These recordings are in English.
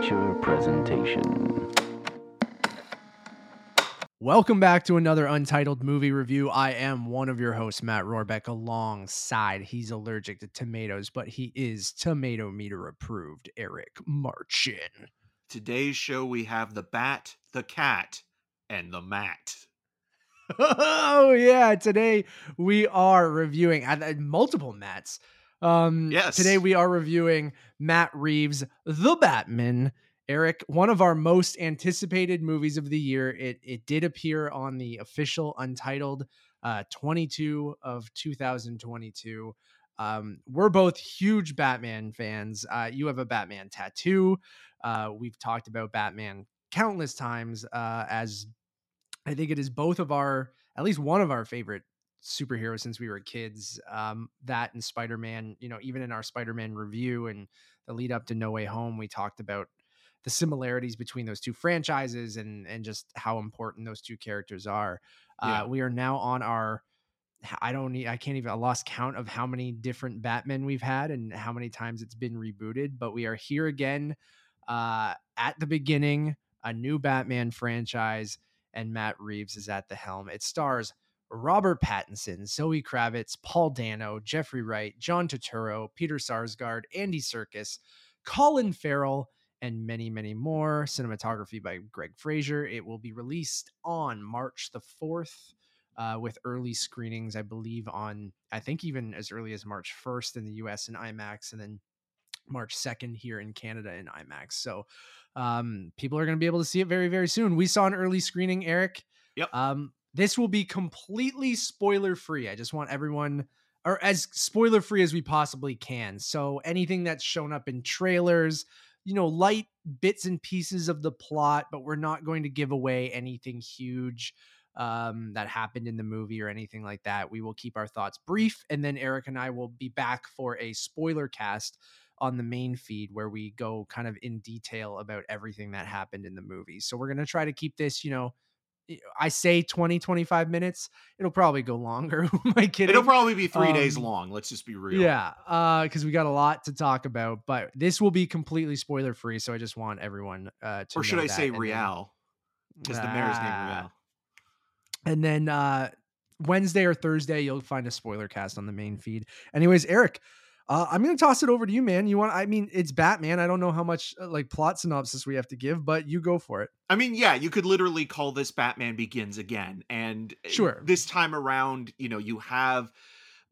Amateur presentation. Welcome back to another Untitled Movie Review. I am one of your hosts, Matt Rohrbeck, alongside he's allergic to tomatoes, but he is tomato meter approved, Eric Marchin. Today's show, we have the bat, the cat, and the mat. oh, yeah. Today we are reviewing uh, multiple mats. Um, Yes. Today we are reviewing Matt Reeves' The Batman. Eric, one of our most anticipated movies of the year. It it did appear on the official Untitled uh, 22 of 2022. Um, we're both huge Batman fans. Uh, you have a Batman tattoo. Uh, we've talked about Batman countless times uh, as I think it is both of our, at least one of our favorite superheroes since we were kids. Um, that and Spider Man, you know, even in our Spider Man review and the lead up to No Way Home, we talked about the similarities between those two franchises and and just how important those two characters are. Yeah. Uh, we are now on our. I don't need. I can't even. I lost count of how many different Batman we've had and how many times it's been rebooted. But we are here again, uh, at the beginning, a new Batman franchise, and Matt Reeves is at the helm. It stars Robert Pattinson, Zoe Kravitz, Paul Dano, Jeffrey Wright, John Turturro, Peter Sarsgaard, Andy Serkis, Colin Farrell, and many, many more. Cinematography by Greig Fraser. It will be released on March the 4th. Uh, with early screenings, I believe on I think even as early as March 1st in the US in IMAX, and then March 2nd here in Canada in IMAX. So um, people are going to be able to see it very, very soon. We saw an early screening, Eric. Yep. Um, this will be completely spoiler free. I just want everyone, or as spoiler free as we possibly can. So anything that's shown up in trailers, you know, light bits and pieces of the plot, but we're not going to give away anything huge um, that happened in the movie or anything like that. We will keep our thoughts brief, and then Eric and I will be back for a spoiler cast on the main feed where we go kind of in detail about everything that happened in the movie. So we're going to try to keep this, you know, I say 20, 25 minutes. It'll probably go longer. I kidding? It'll probably be three days Um, long. Let's just be real. Yeah, uh, because we got a lot to talk about, but this will be completely spoiler free. So I just want everyone uh, to. Or should I say Real? Because the mayor's name. Real. And then uh, Wednesday or Thursday, you'll find a spoiler cast on the main feed. Anyways, Eric, uh, I'm gonna toss it over to you, man. You want? I mean, it's Batman. I don't know how much uh, like plot synopsis we have to give, but you go for it. I mean, yeah, you could literally call this Batman Begins again. And uh, Sure. this time around, you know, you have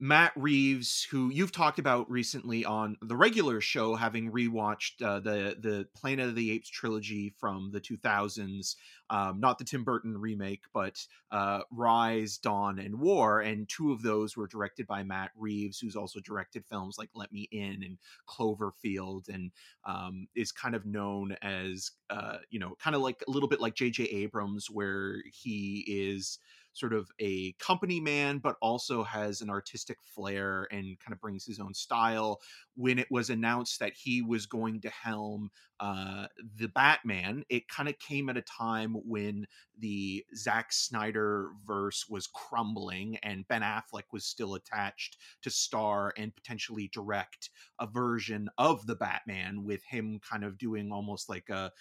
Matt Reeves, who you've talked about recently on the regular show, having rewatched uh, the the Planet of the Apes trilogy from the 2000s, um, not the Tim Burton remake, but uh, Rise, Dawn, and War, and two of those were directed by Matt Reeves, who's also directed films like Let Me In and Cloverfield, and um, is kind of known as, uh, you know, kind of like a little bit like J.J. Abrams, where he is sort of a company man, but also has an artistic flair and kind of brings his own style. When it was announced that he was going to helm uh, the Batman, it kind of came at a time when the Zack Snyder verse was crumbling and Ben Affleck was still attached to star and potentially direct a version of the Batman with him kind of doing almost like a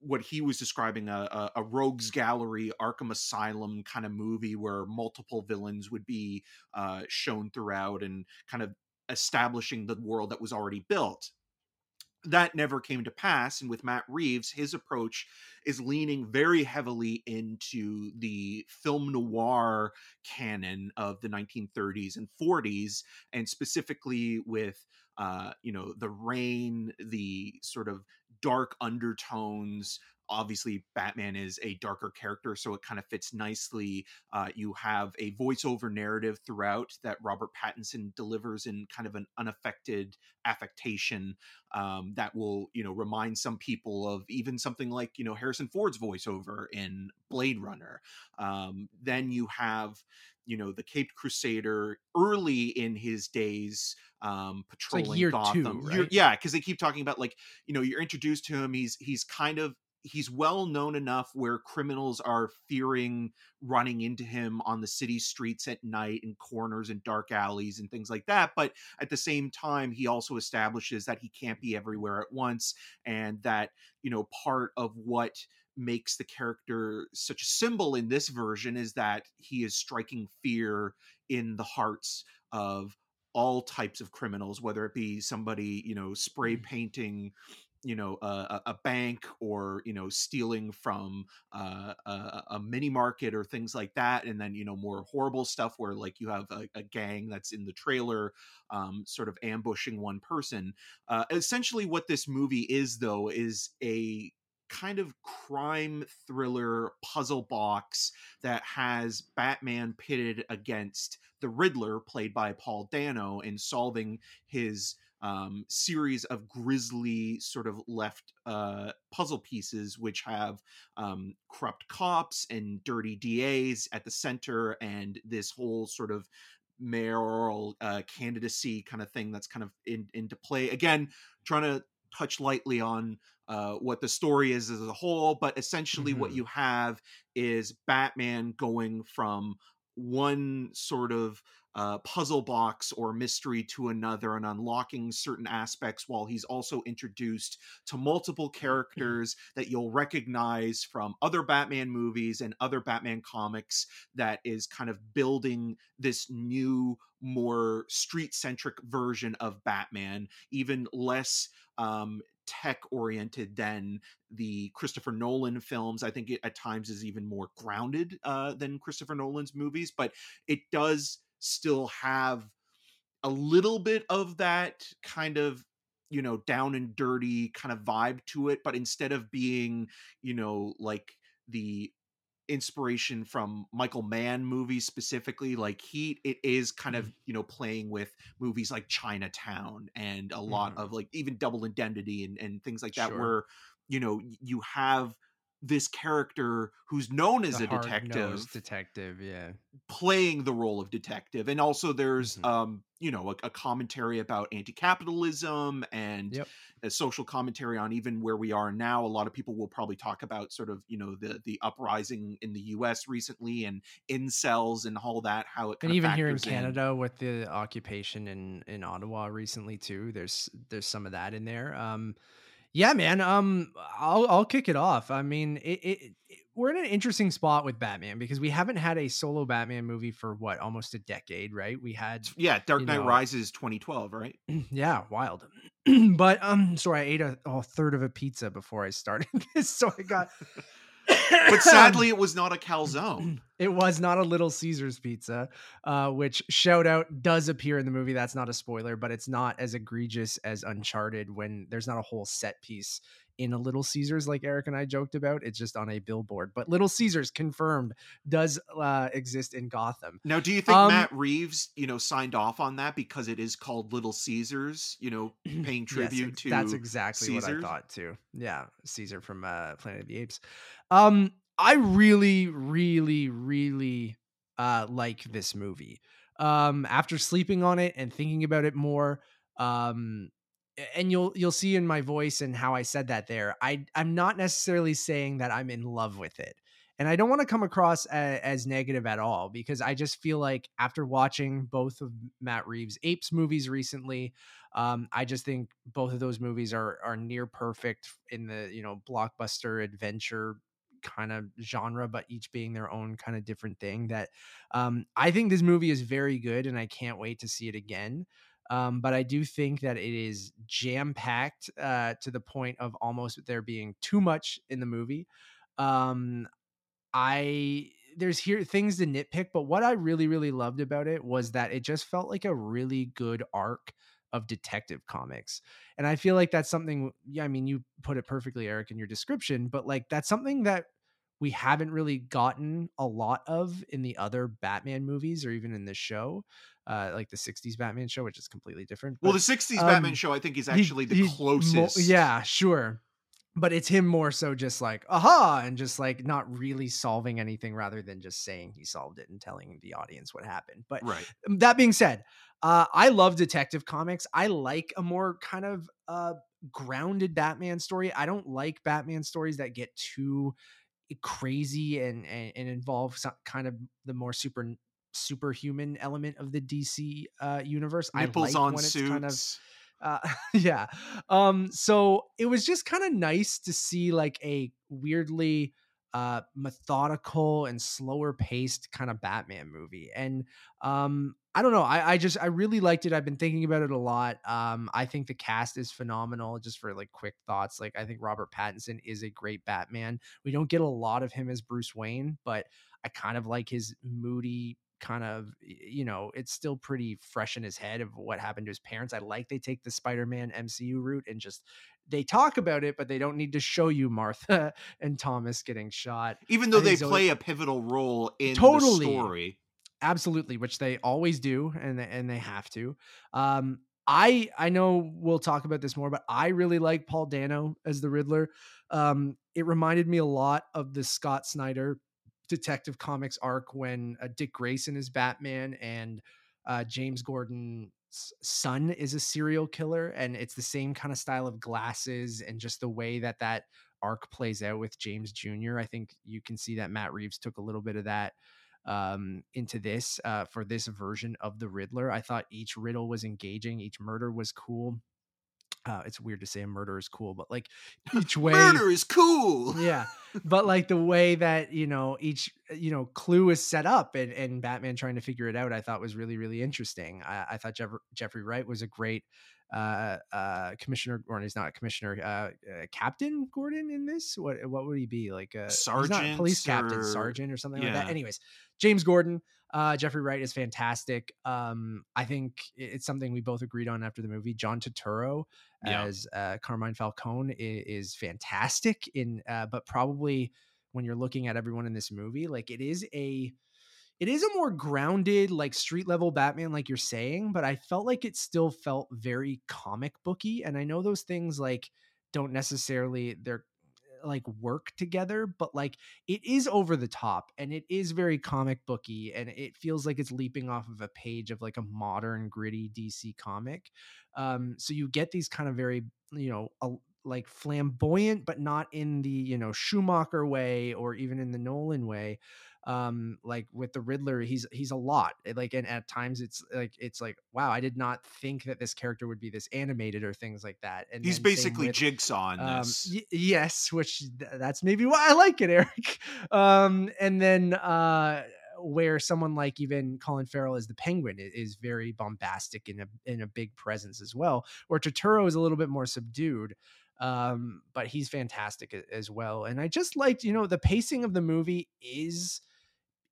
what he was describing a, a, a rogues gallery arkham asylum kind of movie where multiple villains would be uh, shown throughout and kind of establishing the world that was already built. That never came to pass and with matt reeves his approach is leaning very heavily into the film noir canon of the 1930s and 40s and specifically with uh, you know the rain the sort of dark undertones obviously batman is a darker character so it kind of fits nicely uh, you have a voiceover narrative throughout that robert pattinson delivers in kind of an unaffected affectation um, that will you know remind some people of even something like you know harrison ford's voiceover in blade runner. Um, then you have you know the caped crusader early in his days um like patrolling year gotham two, Year- right? yeah because they keep talking about like you know you're introduced to him he's he's kind of he's well known enough where criminals are fearing running into him on the city streets at night and corners and dark alleys and things like that but at the same time he also establishes that he can't be everywhere at once and that you know part of what makes the character such a symbol in this version is that he is striking fear in the hearts of all types of criminals whether it be somebody you know spray painting you know a, a bank or you know stealing from uh, a, a, mini market or things like that and then you know more horrible stuff where like you have a, a gang that's in the trailer um, sort of ambushing one person. Uh, essentially what this movie is though is a kind of crime thriller puzzle box that has Batman pitted against the Riddler, played by Paul Dano, in solving his um, series of grisly sort of left uh, puzzle pieces, which have um, corrupt cops and dirty DAs at the center, and this whole sort of mayoral uh, candidacy kind of thing that's kind of in, into play. Again, trying to touch lightly on uh, what the story is as a whole, but essentially mm-hmm. what you have is Batman going from one sort of uh, puzzle box or mystery to another and unlocking certain aspects while he's also introduced to multiple mm-hmm. characters that you'll recognize from other Batman movies and other Batman comics that is kind of building this new more street centric version of Batman, even less um, tech oriented than the Christopher Nolan films. I think it at times is even more grounded uh, than Christopher Nolan's movies, but it does still have a little bit of that kind of you know down and dirty kind of vibe to it but instead of being you know like the inspiration from Michael Mann movies specifically like Heat it is kind of mm-hmm. you know playing with movies like Chinatown and a lot mm. of like even Double Indemnity and and things like that sure. where you know you have this character who's known as the a detective detective yeah playing the role of detective and also there's mm-hmm. um you know a, a, commentary about anti-capitalism and yep. a social commentary on even where we are now a lot of people will probably talk about sort of you know the the uprising in the us recently and incels and all that how it and even here in canada in. with the occupation in in ottawa recently too there's there's some of that in there um yeah, man. Um, I'll I'll kick it off. I mean, it, it, it, we're in an interesting spot with Batman because we haven't had a solo Batman movie for what almost a decade, right? We had yeah, Dark Knight know, Rises 2012, right? Yeah, wild. but um, sorry, I ate a, a third of a pizza before I started this, so I got but sadly, it was not a calzone. It was not a Little Caesars pizza, uh, which shout out does appear in the movie. That's not a spoiler, but it's not as egregious as Uncharted when there's not a whole set piece in a Little Caesars like Eric and I joked about. It's just on a billboard. But Little Caesars confirmed does uh, exist in Gotham. Now, do you think um, Matt Reeves, you know, signed off on that because it is called Little Caesars? You know, paying tribute yes, to that's exactly Caesars? what I thought too. Yeah, Caesar from uh, Planet of the Apes. Um, I really, really, really uh, like this movie. Um, after sleeping on it and thinking about it more, um, and you'll you'll see in my voice and how I said that there. I I'm not necessarily saying that I'm in love with it. And I don't want to come across as, as negative at all because I just feel like after watching both of Matt Reeves' Apes movies recently, um, I just think both of those movies are are near perfect in the you know blockbuster adventure kind of genre, but each being their own kind of different thing. That um, I think this movie is very good, and I can't wait to see it again. Um, but I do think that it is jam packed uh, to the point of almost there being too much in the movie. Um, I there's here things to nitpick, but what I really really loved about it was that it just felt like a really good arc of detective comics. And I feel like that's something yeah, I mean you put it perfectly Eric in your description, but like that's something that we haven't really gotten a lot of in the other Batman movies or even in this show, uh, like the '60s Batman show, which is completely different. But, well, the '60s um, Batman show, I think, is actually he, the closest. Mo- yeah, sure. but it's him more so just like aha and just like not really solving anything rather than just saying he solved it and telling the audience what happened but Right. that being said uh i love detective comics i like a more kind of uh grounded batman story i don't like batman stories that get too crazy and and, and involve some kind of the more super superhuman element of the dc uh universe. Nipples i like on when suits. it's kind of uh yeah. Um so it was just kind of nice to see like a weirdly uh methodical and slower paced kind of batman movie. And um i don't know i i just i really liked it. I've been thinking about it a lot. Um i think the cast is phenomenal just for like quick thoughts. Like i think robert pattinson is a great batman. We don't get a lot of him as bruce wayne but i kind of like his moody kind of you know it's still pretty fresh in his head of what happened to his parents i like they take the spider-man mcu route and just they talk about it but they don't need to show you martha and thomas getting shot Even though they play a pivotal role in Totally. the story. absolutely which they always do and they, and they have to um i i know we'll talk about this more but i really like paul dano as the riddler um it reminded me a lot of the scott snyder detective comics arc when uh, dick grayson is batman and uh james gordon's son is a serial killer and it's the same kind of style of glasses and just the way that that arc plays out with james jr i think you can see that matt reeves took a little bit of that um, into this uh, for this version of the Riddler. I thought each riddle was engaging, each murder was cool. Uh, it's weird to say a murder is cool, but like each way, Murder is cool. yeah. But like the way that you know each you know clue is set up and and Batman trying to figure it out, I thought was really really interesting. I, I thought Jeff- Jeffrey Wright was a great uh uh commissioner or he's not a commissioner uh, uh captain gordon in this? What what would he be? Like a he's not Sergeant police captain or- sergeant or something like that? Anyways james gordon uh jeffrey wright is fantastic. Um i think it's something we both agreed on after the movie. John turturro Yeah. as uh carmine falcone is, is fantastic in uh but probably when you're looking at everyone in this movie like it is a it is a more grounded like street level batman like you're saying but i felt like it still felt very comic booky and i know those things like don't necessarily they're like work together but like it is over the top and it is very comic booky and it feels like it's leaping off of a page of like a modern gritty dc comic. Um so you get these kind of very you know a, like flamboyant but not in the you know schumacher way or even in the nolan way um like with the riddler he's he's a lot like and at times it's like it's like wow i did not think that this character would be this animated or things like that and He's basically with- Jigsaw in um, this. y- yes, which th- that's maybe why I like it, Eric. Um, and then uh, where someone like even Colin Farrell as the Penguin is very bombastic in a in a big presence as well. Where Turturro is a little bit more subdued, um, but he's fantastic as well. And I just liked, you know, the pacing of the movie is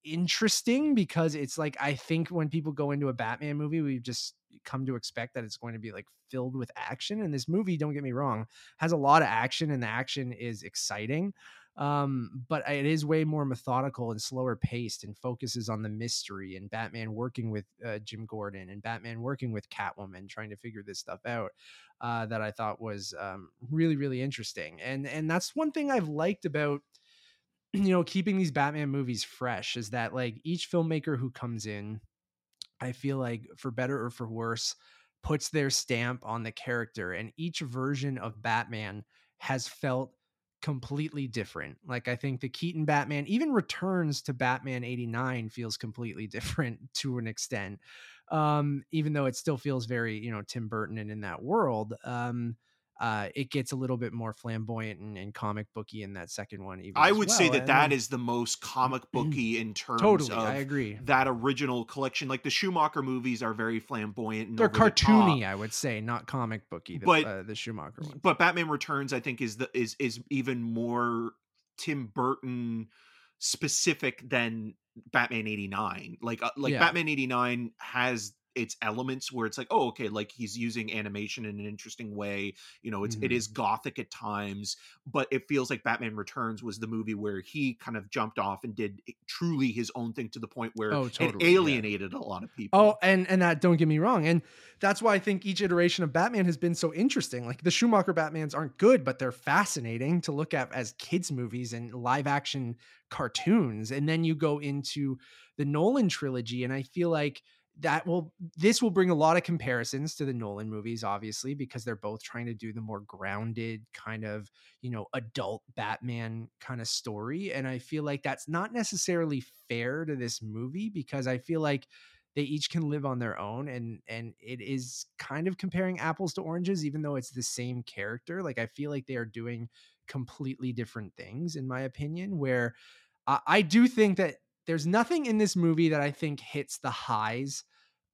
interesting because it's like I think when people go into a Batman movie, we've just come to expect that it's going to be like filled with action. And this movie, don't get me wrong, has a lot of action and the action is exciting. Um, but it is way more methodical and slower paced and focuses on the mystery and Batman working with uh, Jim Gordon and Batman working with Catwoman trying to figure this stuff out. Uh, that I thought was um, really, really interesting. And and that's one thing I've liked about you know keeping these batman movies fresh is that like each filmmaker who comes in i feel like for better or for worse puts their stamp on the character and each version of batman has felt completely different. Like i think the keaton batman even returns to batman 89 feels completely different to an extent um even though it still feels very you know tim burton and in that world um uh, it gets a little bit more flamboyant and, and comic booky in that second one. Even I would say that And that then- is the most comic booky in terms totally. of I agree. that original collection. Like the Schumacher movies are very flamboyant and They're over the cartoony, I would say, not comic booky. The, But- uh, the Schumacher one. but Batman Returns, I think, is the is is even more Tim Burton specific than Batman eighty nine. Like uh, like Yeah. Batman eighty nine has its elements where it's like oh okay like he's using animation in an interesting way you know it's mm-hmm. it is gothic at times but it feels like batman returns was the movie where he kind of jumped off and did truly his own thing to the point where oh, totally, it alienated yeah. a lot of people oh and and that don't get me wrong and that's why i think each iteration of batman has been so interesting like the schumacher batmans aren't good but they're fascinating to look at as kids movies and live action cartoons and then you go into the nolan trilogy and i feel like that will this will bring a lot of comparisons to the Nolan movies obviously because they're both trying to do the more grounded kind of, you know, adult Batman kind of story and I feel like that's not necessarily fair to this movie because I feel like they each can live on their own and and it is kind of comparing apples to oranges even though it's the same character like I feel like they are doing completely different things in my opinion where I, I do think that there's nothing in this movie that I think hits the highs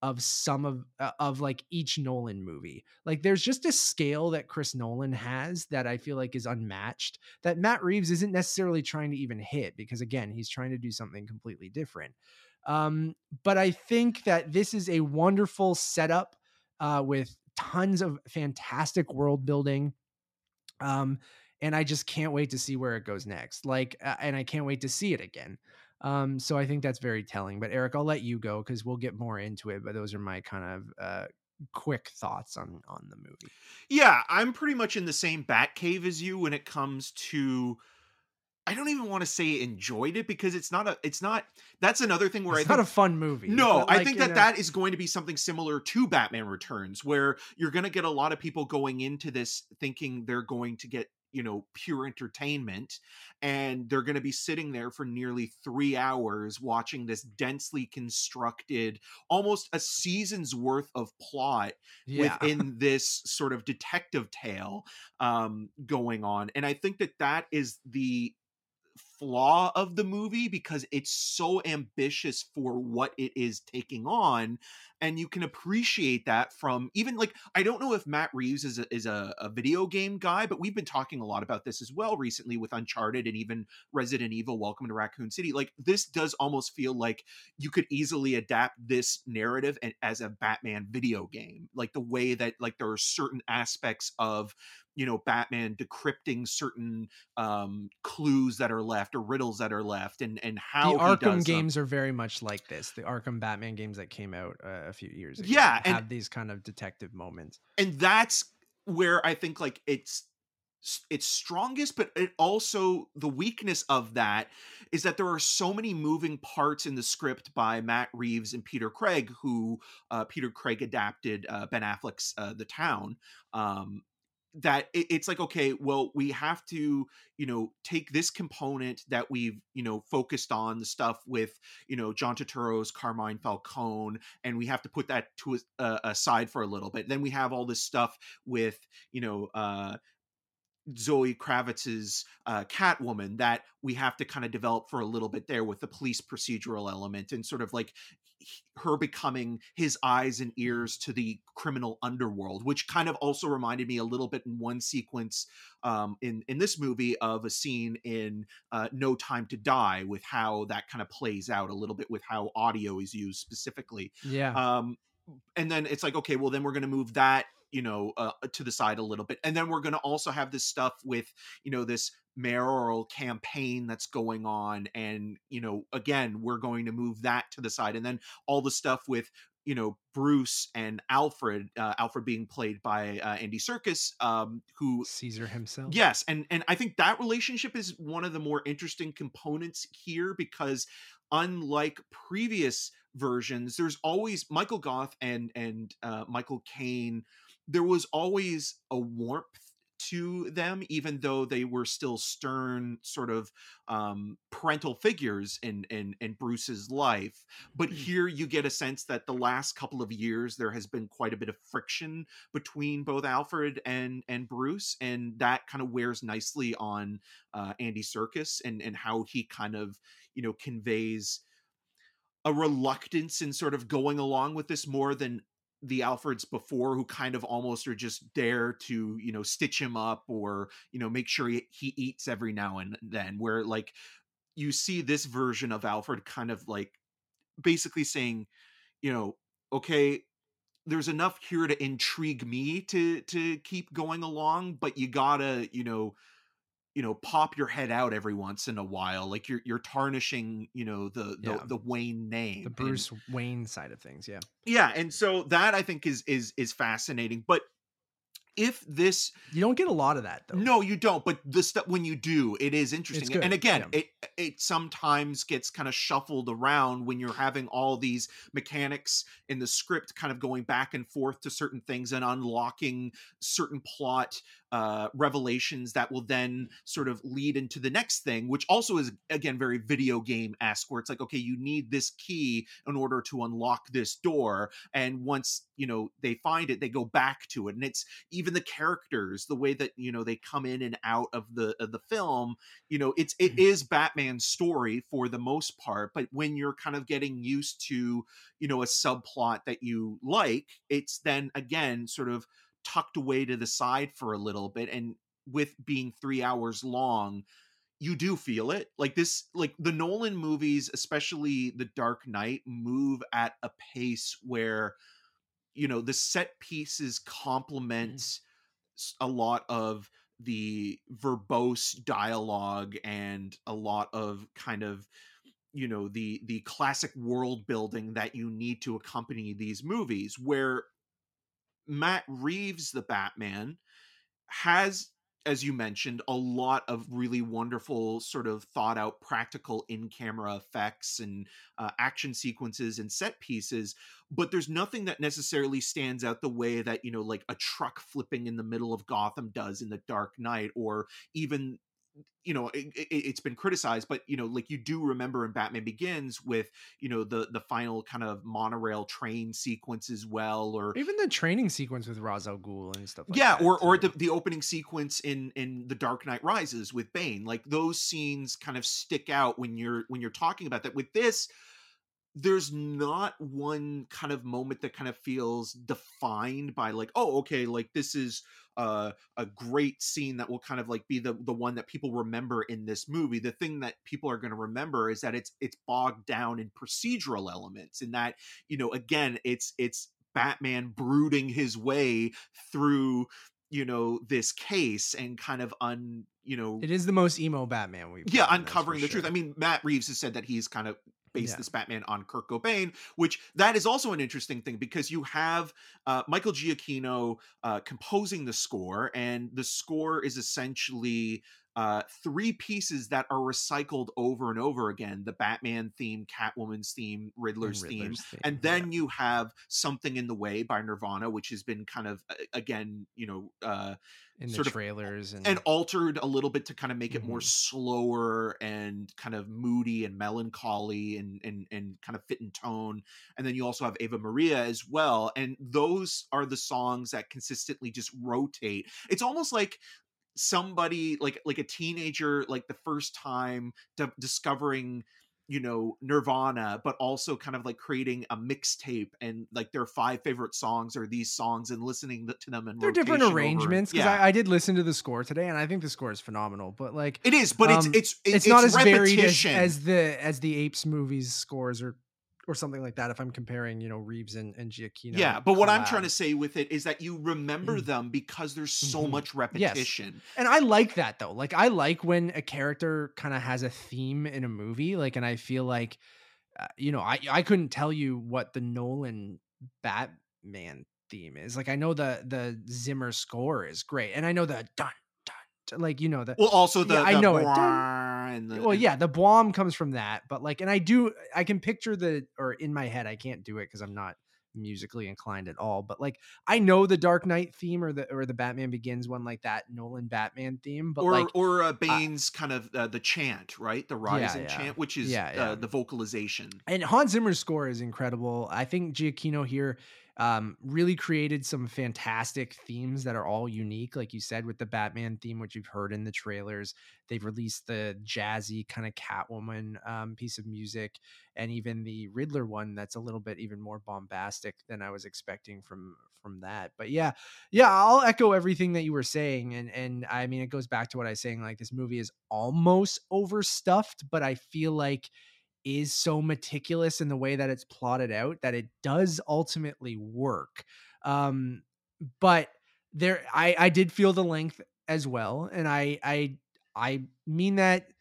of some of uh, of like each Nolan movie. Like there's just a scale that Chris Nolan has that I feel like is unmatched that Matt Reeves isn't necessarily trying to even hit because again, he's trying to do something completely different. Um, but I think that this is a wonderful setup uh, with tons of fantastic world building. Um, and I just can't wait to see where it goes next. Like, uh, and I can't wait to see it again. Um, so I think that's very telling. But Eric, I'll let you go because we'll get more into it. But those are my kind of uh, quick thoughts on on the movie. Yeah, I'm pretty much in the same bat cave as you when it comes to. I don't even want to say enjoyed it because it's not a. It's not. That's another thing where it's I not a fun movie. No, like, I think that know, that is going to be something similar to Batman Returns, where you're going to get a lot of people going into this thinking they're going to get you know pure entertainment and they're going to be sitting there for nearly 3 hours watching this densely constructed almost a season's worth of plot yeah. within this sort of detective tale um going on and i think that that is the flaw of the movie because it's so ambitious for what it is taking on and you can appreciate that from even like I don't know if Matt Reeves is a, is a, a, video game guy, but we've been talking a lot about this as well recently with Uncharted and even Resident Evil: Welcome to Raccoon City. Like this does almost feel like you could easily adapt this narrative as a Batman video game, like the way that like there are certain aspects of you know batman decrypting certain um clues that are left or riddles that are left and and how the arkham games them. are very much like this the arkham batman games that came out uh, a few years ago yeah have these kind of detective moments and that's where i think like it's it's strongest but it also the weakness of that is that there are so many moving parts in the script by matt reeves and peter craig who uh, peter craig adapted uh, ben affleck's uh, the town um, that it's like okay well we have to you know take this component that we've you know focused on the stuff with you know john turturro's carmine falcone and we have to put that to a, uh, aside for a little bit. Then we have all this stuff with you know uh Zoe Kravitz's uh, Catwoman that we have to kind of develop for a little bit there with the police procedural element and sort of like her becoming his eyes and ears to the criminal underworld, which kind of also reminded me a little bit in one sequence um, in in this movie of a scene in uh, No Time to Die with how that kind of plays out a little bit with how audio is used specifically. Yeah. Um, and then it's like okay, well then we're going to move that you know uh, to the side a little bit and then we're going to also have this stuff with you know this mayoral campaign that's going on and you know again we're going to move that to the side and then all the stuff with you know Bruce and Alfred, uh, Alfred being played by uh, Andy Serkis, um, who Caesar himself. Yes, and and I think that relationship is one of the more interesting components here because unlike previous versions, there's always Michael Gough and and uh, Michael Caine there was always a warmth to them even though they were still stern sort of um, parental figures in, in in bruce's life but mm. here you get a sense that the last couple of years there has been quite a bit of friction between both alfred and and bruce and that kind of wears nicely on uh, andy serkis and and how he kind of you know conveys a reluctance in sort of going along with this more than the Alfreds before who kind of almost are just there to, you know, stitch him up or, you know, make sure he, he eats every now and then, where like you see this version of Alfred kind of like basically saying, you know, okay, there's enough here to intrigue me to to keep going along but you gotta you know you know pop your head out every once in a while like you're you're tarnishing you know the the, Yeah. the wayne name The And- Bruce Wayne side of things, yeah. yeah and so that i think is is is fascinating but if this You don't get a lot of that though. no you don't but the stuff when you do it is interesting and again yeah. it it sometimes gets kind of shuffled around when you're having all these mechanics in the script kind of going back and forth to certain things and unlocking certain plot uh revelations that will then sort of lead into the next thing which also is again very video game esque where it's like okay you need this key in order to unlock this door and once you know they find it they go back to it. And it's even the characters the way that you know they come in and out of the of the film you know it's it is batman's story for the most part but when you're kind of getting used to you know a subplot that you like it's then again sort of tucked away to the side for a little bit and with being 3 hours long you do feel it. Like this like the nolan movies especially the dark knight move at a pace where you know the set pieces mm-hmm. complement a lot of the verbose dialogue and a lot of kind of you know the the classic world building that you need to accompany these movies where Matt Reeves the Batman has as you mentioned a lot of really wonderful sort of thought out practical in camera effects and uh, action sequences and set pieces but there's nothing that necessarily stands out the way that you know like a truck flipping in the middle of Gotham does in the Dark Knight or even you know it, it, it's been criticized but you know like you do remember in batman begins with you know the the final kind of monorail train sequence as well or Even the training sequence with Ra's al Ghul and stuff like yeah that. or or the, the opening sequence in in the dark knight rises with bane like those scenes kind of stick out when you're when you're talking about that with this there's not one kind of moment that kind of feels defined by like oh okay like this is uh, a great scene that will kind of like be the the one that people remember in this movie. The thing that people are going to remember is that it's it's bogged down in procedural elements in that you know again it's it's batman brooding his way through you know this case and kind of un you know It is the most emo Batman we've yeah gotten, that's for uncovering the truth. i mean matt reeves has said that he's kind of based Yeah. this batman on kurt cobain which that is also an interesting thing because you have uh, michael giacchino uh, composing the score and the score is essentially uh, three pieces that are recycled over and over again the batman theme catwoman's theme And riddler's, theme theme, and yeah. then you have something in the way by nirvana which has been kind of uh, again you know uh, in the sort of- trailers and, and altered a little bit to kind of make it more Mhm. slower and kind of moody and melancholy and and and kind of fit in tone and then you also have ave maria as well and those are the songs that consistently just rotate it's almost like somebody like like a teenager like the first time di- discovering you know nirvana but also kind of like creating a mixtape and like their five favorite songs are these songs and listening to them in they're different arrangements because yeah I, I did listen to the score today and I think the score is phenomenal. But like It is, but it's Um, it's it- it's, not as varied as, repetition. as the as the apes movies scores or or something like that if i'm comparing you know reeves and, and giacchino yeah, but what I'm trying to say with it is that you remember them because there's so Mhm. much repetition. and i like that though like i like when a character kind of has a theme in a movie like and i feel like uh, you know i i couldn't tell you what the nolan batman theme is like i know the the zimmer score is great and i know the dun dun, dun like you know the Well, also the, Yeah, I the know it. bwah and the well and- yeah the Boam comes from that but like and i do i can picture the or in my head i can't do it because i'm not musically inclined at all but like i know the dark knight theme or the or the batman begins one like that nolan batman theme but or like or uh, Bane's kind of uh, the chant, right? The rising yeah. chant, which is Yeah, yeah. Uh, the vocalization. and Hans Zimmer's score is incredible. I think Giacchino here um, really created some fantastic themes that are all unique, like you said, with the Batman theme, which you've heard in the trailers. They've released the jazzy kind of Catwoman um, piece of music, and even the Riddler one that's a little bit even more bombastic than I was expecting from from that. But yeah, yeah, I'll echo everything that you were saying, and and I mean it goes back to what I was saying. Like this movie is almost overstuffed, but I feel like is so meticulous in the way that it's plotted out that it does ultimately work. Um, but there, I I did feel the length as well, and I I I mean that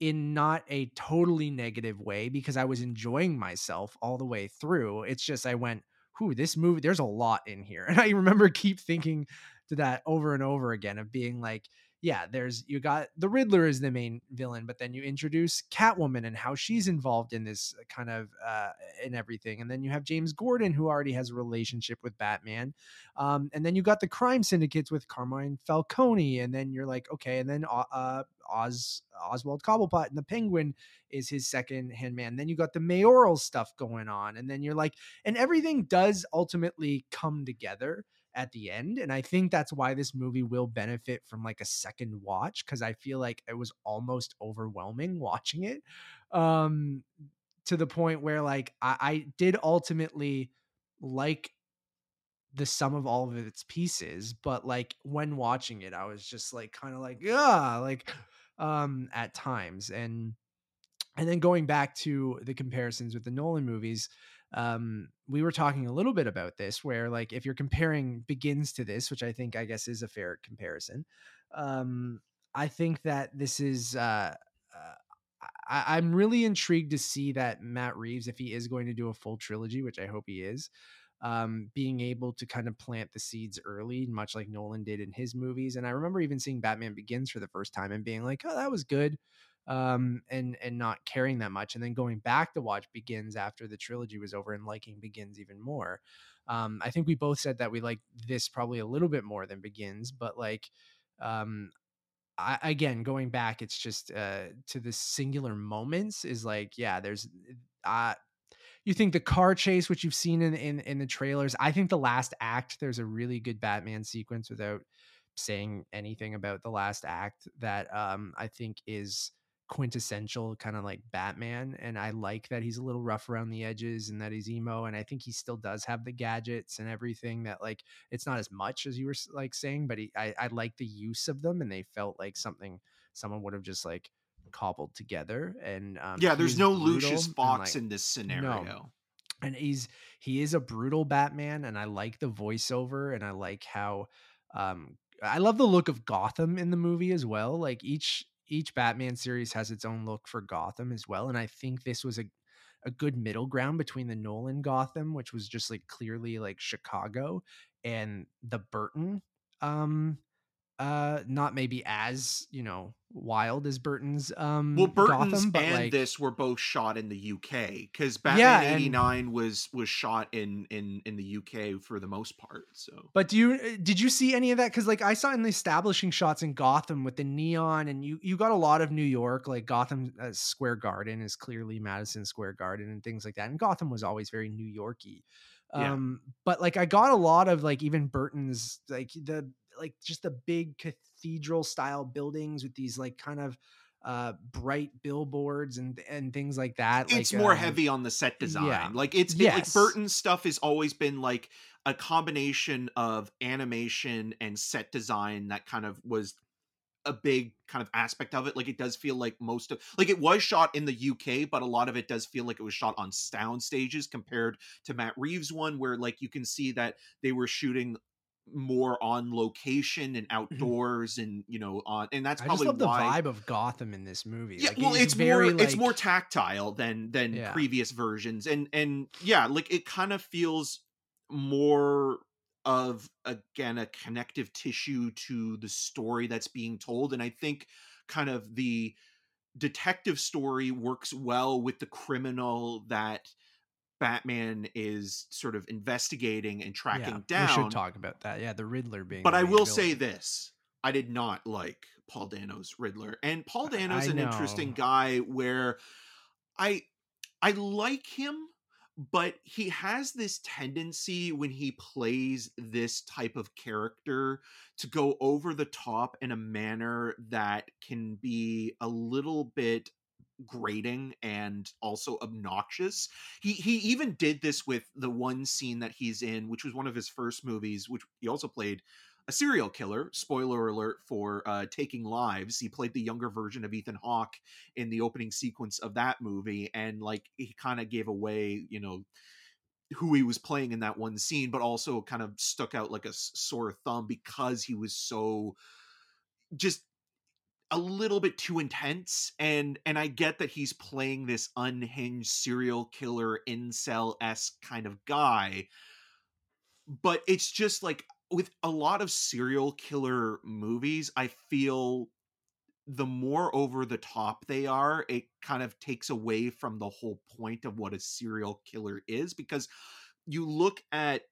in not a totally negative way because I was enjoying myself all the way through. It's just I went, "Whoo, this movie, there's a lot in here." And I remember keep thinking to that over and over again of being like, yeah, there's you got the Riddler is the main villain, but then you introduce Catwoman and how she's involved in this kind of uh in everything, and then you have James Gordon who already has a relationship with Batman, um, and then you got the crime syndicates with Carmine Falcone, and then you're like, okay, and then uh, uh Oz Oswald Cobblepot and the Penguin is his second hand man. Then you got the mayoral stuff going on, and then you're like, and everything does ultimately come together at the end and i think that's why this movie will benefit from like a second watch because i feel like it was almost overwhelming watching it um to the point where like I, I did ultimately like the sum of all of its pieces but like when watching it i was just like kind of like yeah like um at times and and then going back to the comparisons with the nolan movies um, we were talking a little bit about this where like if you're comparing begins to this which i think i guess is a fair comparison um, i think that this is uh, uh, I, i'm really intrigued to see that matt reeves if he is going to do a full trilogy which i hope he is um, being able to kind of plant the seeds early, much like Nolan did in his movies. And I remember even seeing Batman Begins for the first time and being like, "Oh, that was good," um, and and not caring that much, and then going back to watch Begins after the trilogy was over and liking Begins even more. Um, I think we both said that we like this probably a little bit more than Begins, but like, um, I, again, going back, it's just uh, to the singular moments is like, yeah, there's, uh, you think the car chase, which you've seen in, in in the trailers, I think the last act, there's a really good Batman sequence without saying anything about the last act that um, I think is quintessential kind of like Batman. And I like that he's a little rough around the edges and that he's emo. And I think he still does have the gadgets and everything that like it's not as much as you were like saying, but he, I, I like the use of them and they felt like something someone would have just like cobbled together. And um, yeah, there's no Lucius Fox like, in this scenario. No. And he's he is a brutal Batman, and I like the voiceover, and I like how um I love the look of Gotham in the movie as well. Like each each Batman series has its own look for Gotham as well, and I think this was a a good middle ground between the Nolan Gotham, which was just like clearly like Chicago, and the Burton um uh not maybe as you know wild as burton's um well burton's Gotham, and like, this were both shot in the uk because batman yeah, 89 and, was was shot in in in the uk for the most part so. But do you uh, did you see any of that? Because like i saw in the establishing shots in gotham with the neon and you you got a lot of new york like gotham uh, square garden is clearly madison square garden and things like that and gotham was always very new yorky. Um yeah. but like i got a lot of like even burton's like the like just the big cathedral style buildings with these like kind of uh bright billboards and and things like that it's like, more um, heavy on the set design yeah. like it's yes. it, like burton's stuff has always been like a combination of animation and set design that kind of was a big kind of aspect of it like it does feel like most of like it was shot in the UK but a lot of it does feel like it was shot on sound stages compared to Matt Reeves one where like you can see that they were shooting more on location and mm-hmm. outdoors and you know on and that's probably love why... the vibe of Gotham in this movie. Yeah, like, well, it's, it's very more like... it's more tactile than than yeah. previous versions, and and yeah, like it kind of feels more of again a connective tissue to the story that's being told, and I think kind of the detective story works well with the criminal that Batman is sort of investigating and tracking yeah, down. We should talk about that. Yeah, the Riddler being. But I will villain. say this: I did not like Paul Dano's Riddler, and Paul Dano's an interesting guy. Where I I like him, but he has this tendency when he plays this type of character to go over the top in a manner that can be a little bit grating and also obnoxious. He he even did this with the one scene that he's in, which was one of his first movies, which he also played a serial killer. Spoiler alert for uh, Taking Lives. He played the younger version of Ethan Hawke in the opening sequence of that movie, and like he kind of gave away, you know, who he was playing in that one scene, but also kind of stuck out like a sore thumb because he was so just a little bit too intense and and i get that he's playing this unhinged serial killer incel-esque kind of guy but it's just like with a lot of serial killer movies i feel the more over the top they are it kind of takes away from the whole point of what a serial killer is because you look at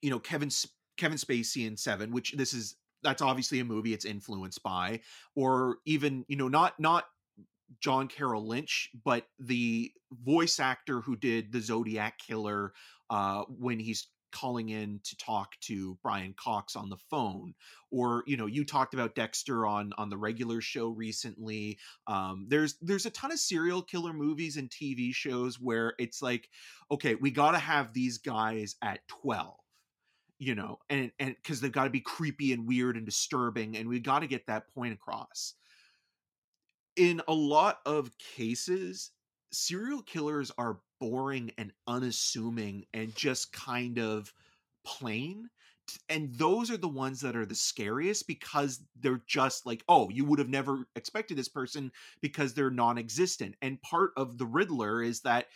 you know kevin kevin spacey in seven which this is that's obviously a movie it's influenced by or even you know not not John Carroll Lynch, but the voice actor who did the Zodiac killer uh, when he's calling in to talk to Brian Cox on the phone or you know you talked about Dexter on on the regular show recently um there's there's a ton of serial killer movies and TV shows where it's like okay we got to have these guys at 12 you know and and because they've got to be creepy and weird and disturbing and we got to get that point across. In a lot of cases serial killers are boring and unassuming and just kind of plain and those are the ones that are the scariest because they're just like oh you would have never expected this person because they're non-existent. And part of the riddler is that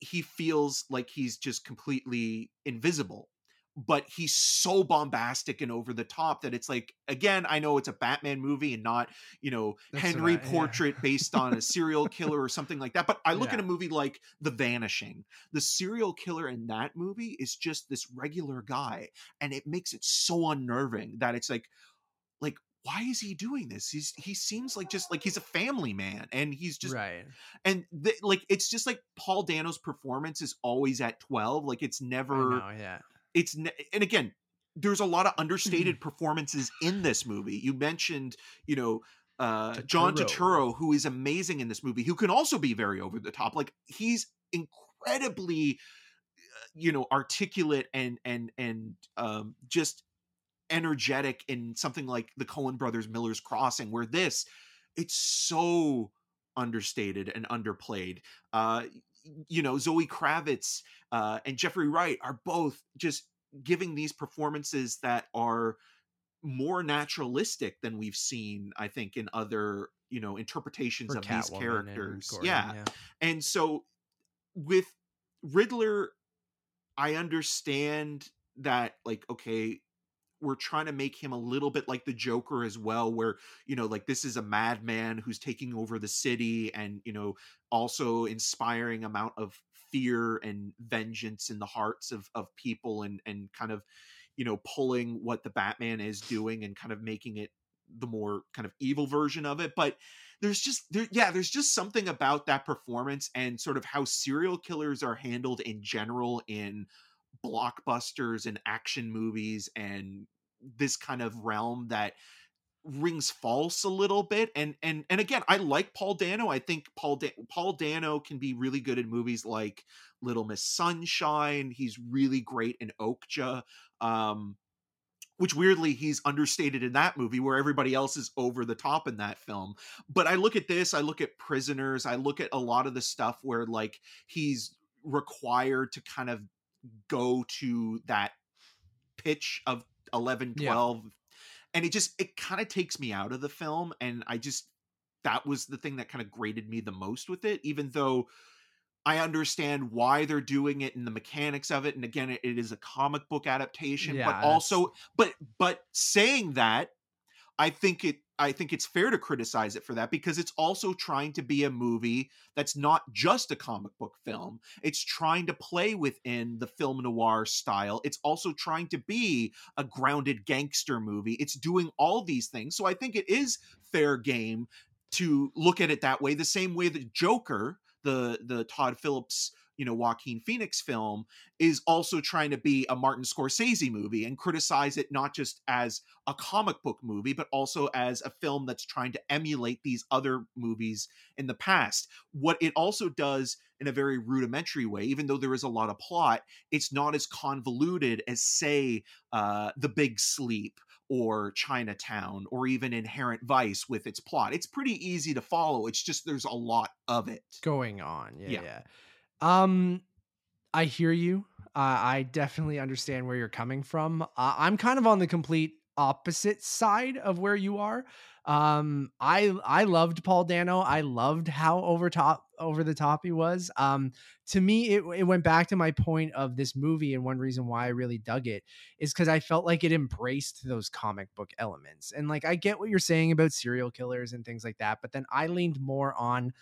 he feels like he's just completely invisible but he's so bombastic and over the top that it's like again i know it's a batman movie and not you know That's henry portrait yeah. based on a serial killer or something like that but i look yeah. at a movie like the vanishing the serial killer in that movie is just this regular guy and it makes it so unnerving that it's like like why is he doing this he's he seems like just like he's a family man and he's just right and th- like it's just like paul dano's performance is always at 12 like it's never know, yeah it's and again there's a lot of understated performances in this movie. You mentioned you know uh Turturro. john Turturro, who is amazing in this movie who can also be very over the top like he's incredibly uh, you know articulate and and and um just energetic in something like the Coen brothers miller's crossing where this it's so understated and underplayed. Uh you know zoe kravitz uh, and jeffrey wright are both just giving these performances that are more naturalistic than we've seen i think in other you know interpretations of these characters Gordon, yeah. yeah and so with riddler i understand that like okay we're trying to make him a little bit like the Joker as well, where you know, like this is a madman who's taking over the city, and you know, also inspiring amount of fear and vengeance in the hearts of of people, and and kind of you know pulling what the Batman is doing and kind of making it the more kind of evil version of it, but there's just there yeah there's just something about that performance and sort of how serial killers are handled in general in blockbusters and action movies and this kind of realm that rings false a little bit and and and again I like Paul Dano I think Paul da- Paul Dano can be really good in movies like Little Miss Sunshine he's really great in Okja um which weirdly he's understated in that movie where everybody else is over the top in that film. But i look at this i look at prisoners i look at a lot of the stuff where like he's required to kind of go to that pitch of 11 12 yeah. and it just it kind of takes me out of the film and i just that was the thing that kind of grated me the most with it even though i understand why they're doing it and the mechanics of it and again it, it is a comic book adaptation yeah, but also but but saying that i think it I think it's fair to criticize it for that because it's also trying to be a movie that's not just a comic book film. It's trying to play within the film noir style. It's also trying to be a grounded gangster movie. It's doing all these things. So I think it is fair game to look at it that way, the same way that Joker, the the Todd Phillips you know Joaquin Phoenix film is also trying to be a Martin Scorsese movie and criticize it not just as a comic book movie but also as a film that's trying to emulate these other movies in the past. What it also does in a very rudimentary way, even though there is a lot of plot, it's not as convoluted as say uh, The Big Sleep or Chinatown or even Inherent Vice with its plot. It's pretty easy to follow. It's just there's a lot of it going on. Yeah, Yeah. yeah. Um, I hear you. Uh, I definitely understand where you're coming from. I'm kind of on the complete opposite side of where you are. Um, I I loved Paul Dano. I loved how over top over the top he was. Um, to me, it it went back to my point of this movie, and one reason why I really dug it is because I felt like it embraced those comic book elements. And like I get what you're saying about serial killers and things like that, but then I leaned more on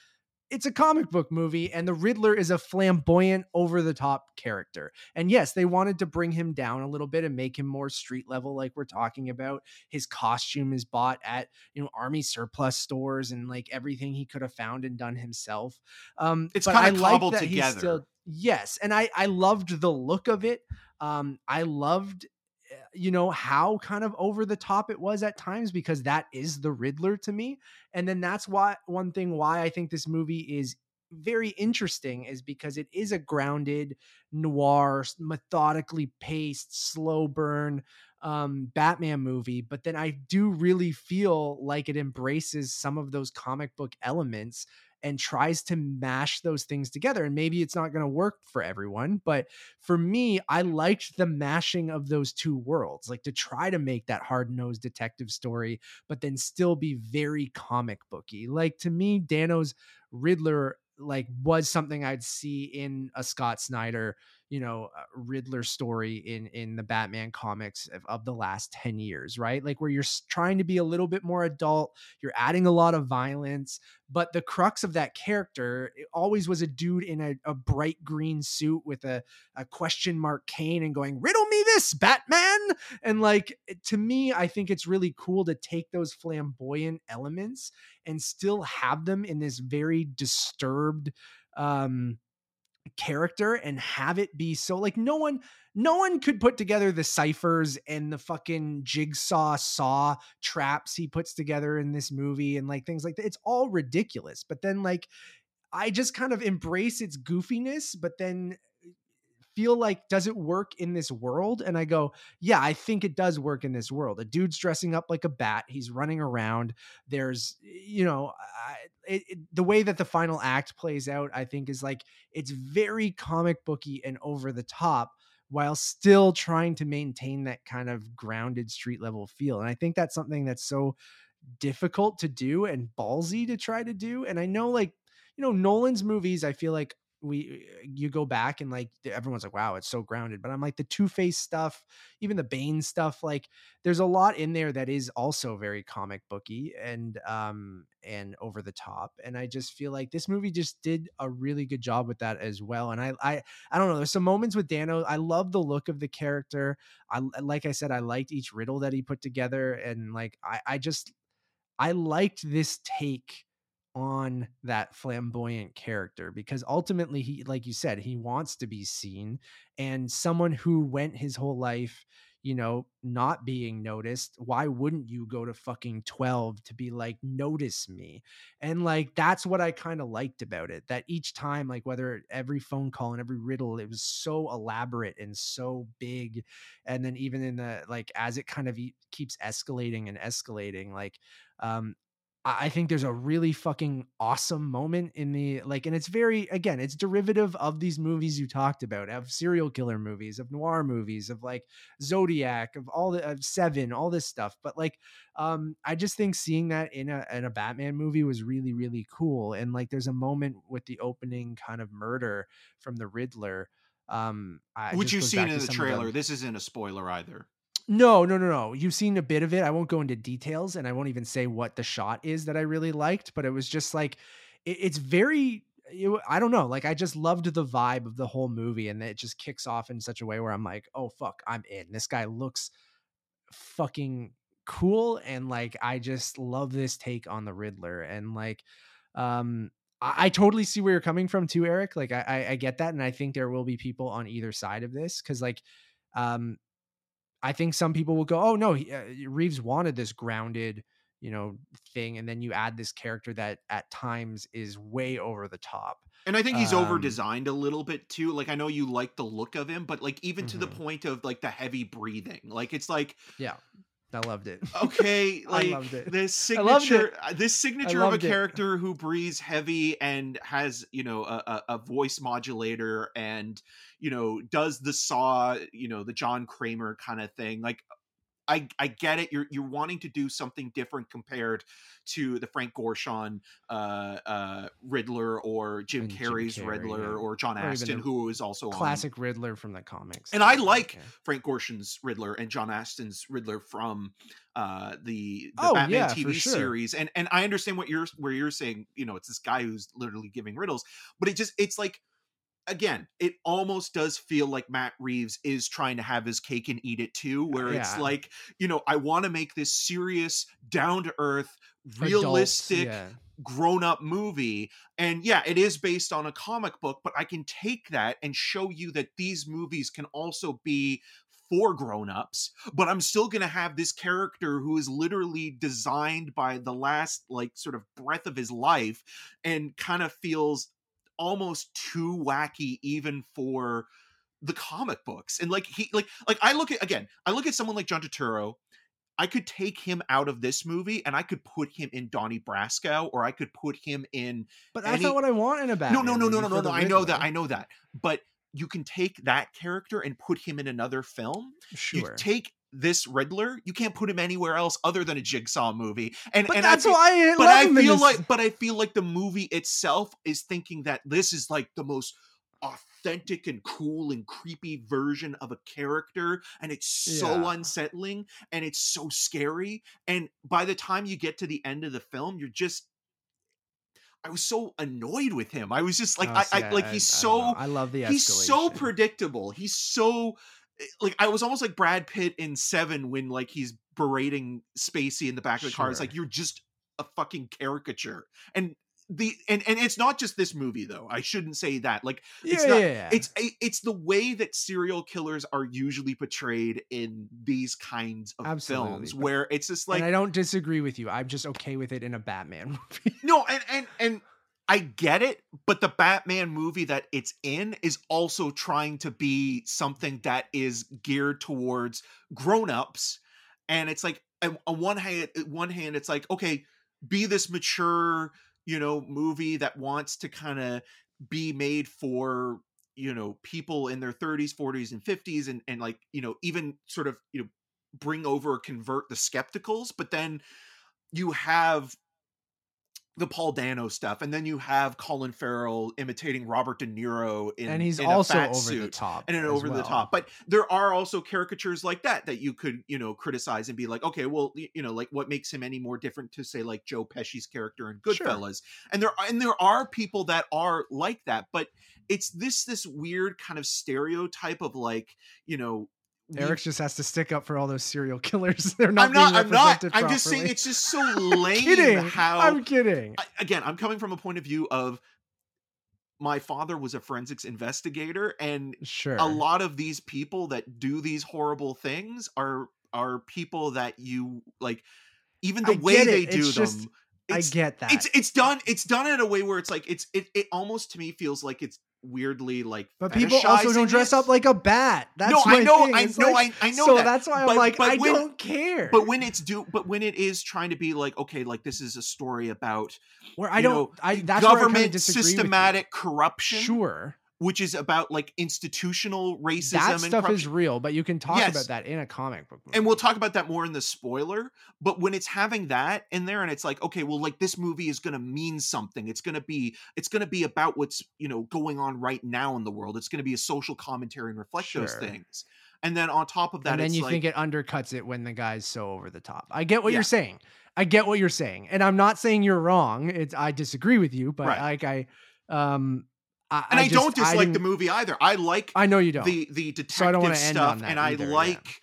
it's a comic book movie and the Riddler is a flamboyant over the top character. And yes, they wanted to bring him down a little bit and make him more street level like we're talking about. His costume is bought at, you know, army surplus stores and like everything he could have found and done himself. Um It's I like cobbled together. yes, and I I loved the look of it. Um I loved you know how kind of over the top it was at times because that is the Riddler to me. And then that's why one thing why I think this movie is very interesting is because it is a grounded noir, methodically paced, slow burn um Batman movie, but then I do really feel like it embraces some of those comic book elements and tries to mash those things together. And maybe it's not going to work for everyone, but for me, I liked the mashing of those two worlds, like to try to make that hard nosed detective story, but then still be very comic booky. Like to me, Dano's Riddler like was something I'd see in a Scott Snyder, you know, uh, Riddler story in in the Batman comics of, of the last 10 years, right? Like where you're trying to be a little bit more adult, you're adding a lot of violence, but the crux of that character always was a dude in a, a bright green suit with a, a question mark cane and going, riddle me this, Batman. And like to me, I think it's really cool to take those flamboyant elements and still have them in this very disturbed um character and have it be so like no one no one could put together the ciphers and the fucking jigsaw saw traps he puts together in this movie and like things like that. It's all ridiculous but then like i just kind of embrace its goofiness but then feel like does it work in this world? And i go yeah i think it does work in this world. A dude's dressing up like a bat he's running around there's you know I, it, it- the way that the final act plays out i think is like it's very comic booky and over the top while still trying to maintain that kind of grounded street level feel. And i think that's something that's so difficult to do and ballsy to try to do. And i know like you know nolan's movies i feel like we you go back and like everyone's like wow it's so grounded. But i'm like the two-face stuff even the bane stuff like there's a lot in there that is also very comic booky and um and over the top and i just feel like this movie just did a really good job with that as well and i i i don't know there's some moments with dano i love the look of the character i like i said i liked each riddle that he put together and like i i just I liked this take on that flamboyant character because ultimately he like you said he wants to be seen and someone who went his whole life you know not being noticed why wouldn't you go to fucking 12 to be like notice me? And like that's what i kind of liked about it that each time like whether every phone call and every riddle it was so elaborate and so big and then even in the like as it kind of keeps escalating and escalating like um I think there's a really fucking awesome moment in the like, and it's very again, it's derivative of these movies you talked about, of serial killer movies, of noir movies, of like Zodiac, of all the of Seven, all this stuff. But like, um, I just think seeing that in a in a Batman movie was really really cool. And like, there's a moment with the opening kind of murder from the Riddler. Um, I- which you've seen in the trailer. This isn't a spoiler either. No, no, no, no. You've seen a bit of it. I won't go into details and I won't even say what the shot is that I really liked, but it was just like it, it's very it I don't know, like I just loved the vibe of the whole movie and it just kicks off in such a way where I'm like, "Oh fuck, I'm in. This guy looks fucking cool and like I just love this take on the Riddler and like um I, totally see where you're coming from too, Eric. Like I, I, I get that, and I think there will be people on either side of this because, like, um, I think some people will go, "Oh no, he, uh, Reeves wanted this grounded, you know, thing," and then you add this character that at times is way over the top. And I think he's Um, over designed a little bit too. Like I know you like the look of him, but like even to the Mhm. point of like the heavy breathing. Like it's like Yeah, I loved it. okay, I like loved it. this I loved it. signature uh, this signature of a loved it. character who breathes heavy and has, you know, a, a voice modulator and, you know, does the saw, you know, the John Kramer kind of thing. Like I, I get it. You're you're wanting to do something different compared to the Frank Gorshin uh, uh, Riddler or Jim And Jim Carrey's Carrey, Riddler yeah. or John Or even Astin, the who is also on Classic Riddler from the comics. And I like okay. Frank Gorshin's Riddler and John Astin's Riddler from uh, the, the Oh, Batman yeah, TV sure. series. And and I understand what you're where you're saying. You know, it's this guy who's literally giving riddles, but it just it's like again, it almost does feel like Matt Reeves is trying to have his cake and eat it too, uh, where it's like, you know, I want to make this serious, down to earth, realistic, yeah. grown up movie. And yeah, it is based on a comic book, but I can take that and show you that these movies can also be for grown-ups but i'm still going to have this character who is literally designed by the last like sort of breath of his life and kind of feels almost too wacky even for the comic books and like he like like i look at again i look at someone like john turturro I could take him out of this movie and I could put him in Donnie Brasco or I could put him in But that's any- not what I want in a no Batman. no no no no for no no I know that I know that but you can take that character and put him in another film Sure. you take this Riddler you can't put him anywhere else other than a Jigsaw movie and but and that's I feel, why I but I feel this- like but I feel like the movie itself is thinking that this is like the most authentic and cool and creepy version of a character and it's so Yeah. unsettling and it's so scary and by the time you get to the end of the film you're just I was so annoyed with him. I was just like Oh, I, I like he's I so I love the he's so predictable. He's so Eh, like I was almost like Brad Pitt in Seven when like he's berating Spacey in the back of the car. It's like you're just a fucking caricature. And the and and it's not just this movie though. I shouldn't say that. Like yeah, it's not- yeah, yeah. it's it's the way that serial killers are usually portrayed in these kinds of Absolutely, films where it's just like and I don't disagree with you. I'm just okay with it in a Batman movie. no, and and and I get it, but the Batman movie that it's in is also trying to be something that is geared towards grown-ups. And it's like on on one hand, eh, one hand, it's like, okay, be this mature, you know, movie that wants to kind of be made for, you know, people in their 30s, 40s, and 50s, and and like, you know, even sort of, you know, bring over convert the skepticals, but then you have the Paul Dano stuff, and then you have Colin Farrell imitating Robert De Niro in and he's in a also fat over suit the top. and an over the top. But there are also caricatures like that that you could, you know, criticize and be like, okay, well, you know, like what makes him any more different to say like Joe Pesci's character in Sure. Goodfellas. And there and there are people that are like that, but it's this this weird kind of stereotype of like, you know, Eric just has to stick up for all those serial killers. They're not. I'm not. being I'm not. I'm just saying it's just so lame kidding. how I'm kidding. I- again, I'm coming from a point of view of my father was a forensics investigator, and Sure. a lot of these people that do these horrible things are are people that you like. Even the I way they do It's just- them, I get that. it's it's done. It's done in a way where it's like it's it. It almost to me feels like it's weirdly like. but people also don't dress up like a bat. That's no, I know, thing. I It's know, like- I, I know so that. that's why I'm But- like, but I when- don't care. But when it's do, but when it is trying to be like, okay, like this is a story about where I don't, know, I that's where I government with you. systematic corruption, Sure, which is about like institutional racism that and stuff is real, but you can talk Yes. about that in a comic book. Movie. and we'll talk about that more in the spoiler but when it's having that in there and it's like okay well like this movie is going to mean something it's going to be it's going to be about what's you know going on right now in the world it's going to be a social commentary and reflect those things and then on top of that and then it's you like think it undercuts it when the guy's so over the top. I get what Yeah. you're saying. I get what you're saying, and I'm not saying you're wrong. It's I disagree with you, but Right. like I, um, I, and i, just- don't dislike the didn't- either i like I know you don't. the the detective So I don't wanna end on stuff and i either, yeah. like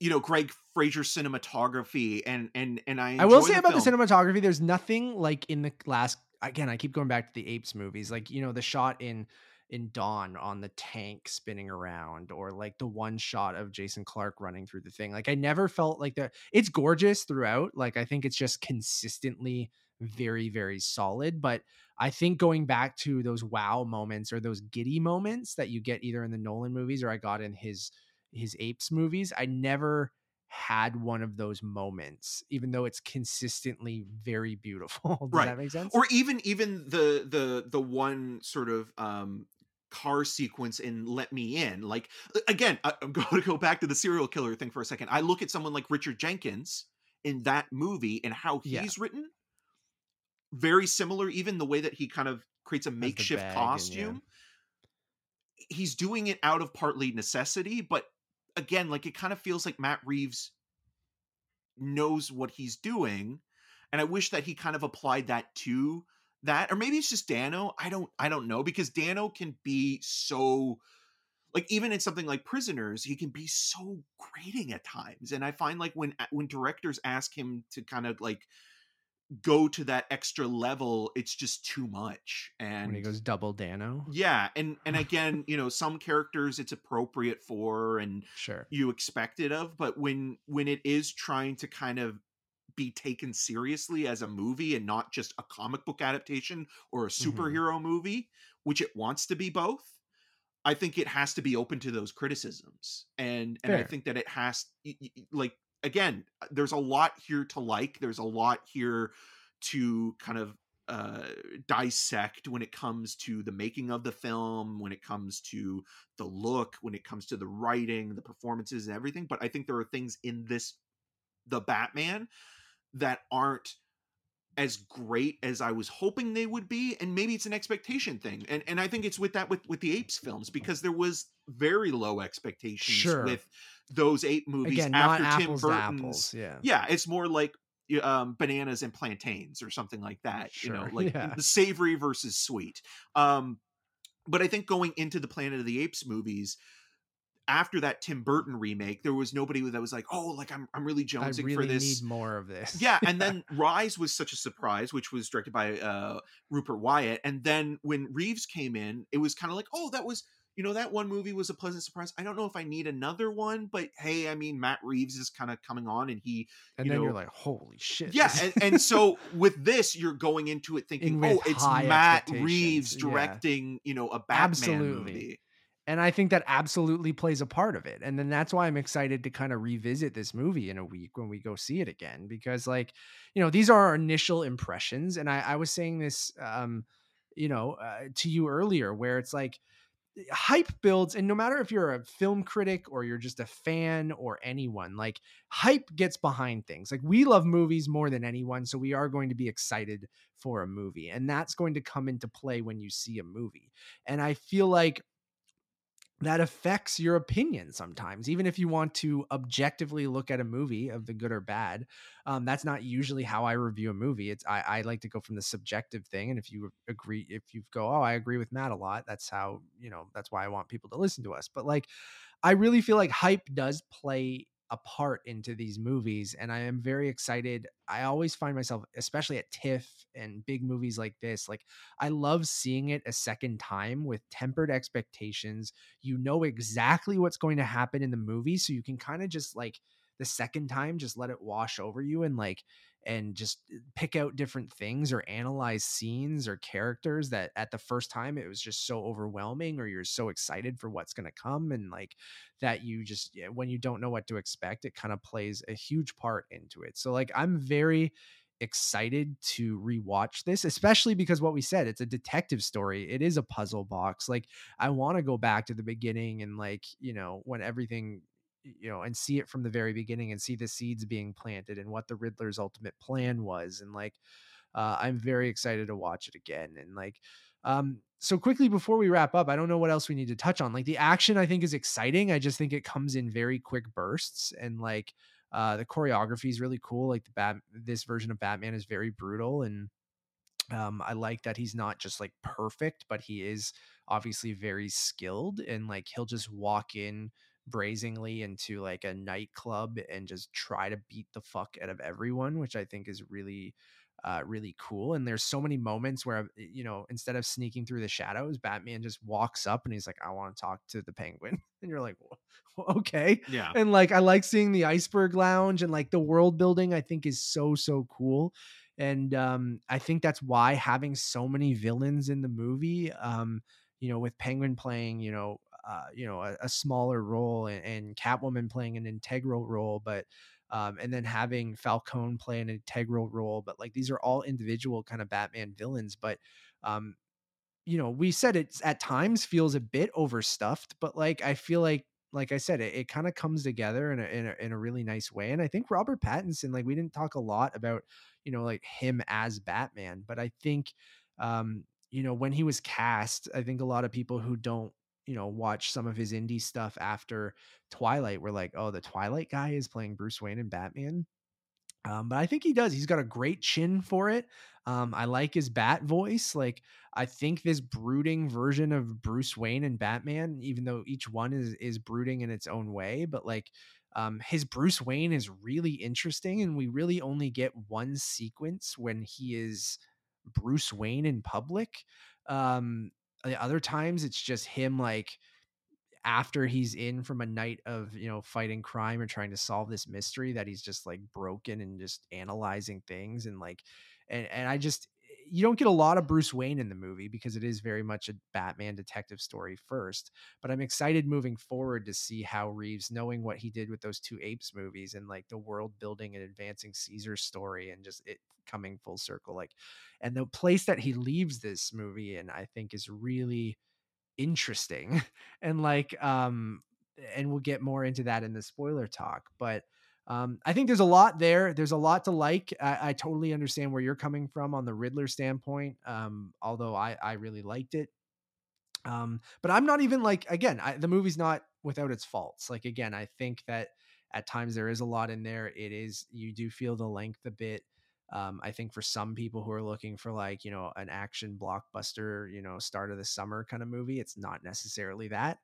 you know Greig Fraser cinematography and and and i I will say about film. the cinematography, there's nothing like in the last again, I keep going back to the apes movies, like you know the shot in in Dawn on the tank spinning around, or like the one shot of Jason Clarke running through the thing. Like I never felt like that. It's gorgeous throughout. Like I think it's just consistently very very solid but i think going back to those wow moments or those giddy moments that you get either in the nolan movies or i got in his his apes movies i never had one of those moments even though it's consistently very beautiful does Right. that make sense or even even the the the one sort of um car sequence in let me in like again I- i'm going to go back to the serial killer thing for a second i look at someone like richard jenkins in that movie and how he's Yeah. written very similar even the way that he kind of creates a makeshift and, yeah. costume he's doing it out of partly necessity but again like it kind of feels like matt reeves knows what he's doing and i wish that he kind of applied that to that or maybe it's just dano i don't i don't know because dano can be so like even in something like prisoners he can be so grating at times and i find like when uh, when directors ask him to kind of like go to that extra level it's just too much and when he goes double dano? Yeah and and again you know some characters it's appropriate for and sure. you expect it of but when when it is trying to kind of be taken seriously as a movie and not just a comic book adaptation or a Mhm. superhero movie which it wants to be both i think it has to be open to those criticisms and and i think that it has like again there's a lot here to like there's a lot here to kind of uh dissect when it comes to the making of the film when it comes to the look when it comes to the writing the performances and everything but i think there are things in this the batman that aren't as great as i was hoping they would be and maybe it's an expectation thing and and i think it's with that with with the apes films because there was very low expectations Sure. with those ape movies again after tim burton's yeah yeah it's more like um, bananas and plantains or something like that you know Sure, like yeah. the savory versus sweet um but i think going into the planet of the apes movies after that tim burton remake there was nobody that was like oh like i'm, I'm really jonesing really for this. need more of this. Yeah and then rise was such a surprise which was directed by uh rupert wyatt and then when reeves came in it was kind of like oh that was you know that one movie was a pleasant surprise. I don't know if i need another one but hey i mean matt reeves is kind of coming on and he and you then know- you're like holy shit yeah and, and so with this you're going into it thinking In oh it's matt reeves yeah. directing you know a batman Absolutely. movie and i think that absolutely plays a part of it. And then that's why i'm excited to kind of revisit this movie in a week when we go see it again because like you know these are our initial impressions and i, I was saying this um you know uh, to you earlier where it's like hype builds and no matter if you're a film critic or you're just a fan or anyone like hype gets behind things. Like we love movies more than anyone so we are going to be excited for a movie and that's going to come into play when you see a movie. And i feel like that affects your opinion sometimes even if you want to objectively look at a movie of the good or bad um, that's not usually how i review a movie it's I, I like to go from the subjective thing and if you agree if you go oh i agree with matt a lot that's how you know that's why i want people to listen to us but like i really feel like hype does play a part into these movies and i am very excited. I always find myself especially at tiff and big movies like this like i love seeing it a second time with tempered expectations. You know exactly what's going to happen in the movie so you can kind of just like the second time just let it wash over you and like and just uh, pick out different things or analyze scenes or characters that at the first time it was just so overwhelming or you're so excited for what's going to come and like that you just when you don't know what to expect it kind of plays a huge part into it. So like i'm very excited to rewatch this especially because what we said it's a detective story it is a puzzle box like I want to go back to the beginning and like, you know, when everything, you know, and see it from the very beginning and see the seeds being planted and what the Riddler's ultimate plan was. And like, uh, I'm very excited to watch it again. And like, um, so quickly before we wrap up, I don't know what else we need to touch on. Like the action, I think is exciting. I just think it comes in very quick bursts and like, uh, the choreography is really cool. Like the bat, this version of Batman is very brutal and, um, I like that he's not just like perfect, but he is obviously very skilled and like he'll just walk in brazenly into like a nightclub and just try to beat the fuck out of everyone which i think is really uh, really cool. And there's so many moments where, you know, instead of sneaking through the shadows, Batman just walks up and he's like, I want to talk to the penguin. And you're like, well, okay. Yeah. And like, I like seeing the iceberg lounge and like the world building, I think is so, so cool. And um, I think that's why having so many villains in the movie, um, you know, with Penguin playing, you know, uh, you know, a, a smaller role and, and Catwoman playing an integral role, but um, and then having Falcone play an integral role. But like these are all individual kind of Batman villains. But um, you know, we said it at times feels a bit overstuffed, but like I feel like like I said, it, it kind of comes together in a, in a in a really nice way. And I think Robert Pattinson, like we didn't talk a lot about, you know, like him as Batman, but I think um, you know, when he was cast, I think a lot of people who don't you know watch some of his indie stuff after Twilight we're like, oh, the Twilight guy is playing Bruce Wayne and Batman. Um, but I think he does. He's got a great chin for it. Um, I like his bat voice. Like I think this brooding version of Bruce Wayne and Batman, even though each one is is brooding in its own way, but like um, his Bruce Wayne is really interesting, and we really only get one sequence when he is Bruce Wayne in public. Um, the other times it's just him like after he's in from a night of you know fighting crime or trying to solve this mystery that he's just like broken and just analyzing things and like and and I just you don't get a lot of Bruce Wayne in the movie because it is very much a Batman detective story first. But I'm excited moving forward to see how Reeves, knowing what he did with those two Apes movies and like the world building and advancing Caesar's story and just it coming full circle, like, and the place that he leaves this movie in, I think is really interesting and like um and we'll get more into that in the spoiler talk but um i think there's a lot there there's a lot to like I, I totally understand where you're coming from on the riddler standpoint um although i i really liked it um but i'm not even like again I, the movie's not without its faults like again i think that at times there is a lot in there it is you do feel the length a bit um, I think for some people who are looking for like, you know, an action blockbuster, you know, start of the summer kind of movie, it's not necessarily that.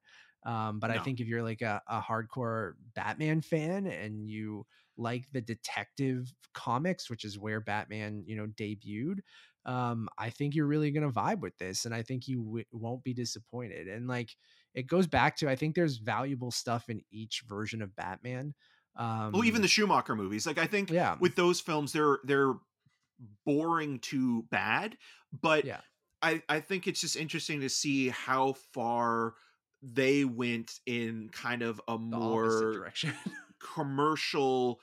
Um, but no. I think if you're like a, a hardcore Batman fan and you like the detective comics, which is where Batman, you know, debuted, um, I think you're really going to vibe with this. And I think you w- won't be disappointed. And like, it goes back to, I think there's valuable stuff in each version of Batman. Um, well, even the Schumacher movies, like I think yeah. with those films, they're they're boring to bad, but yeah. I I think it's just interesting to see how far they went in kind of a more direction. commercial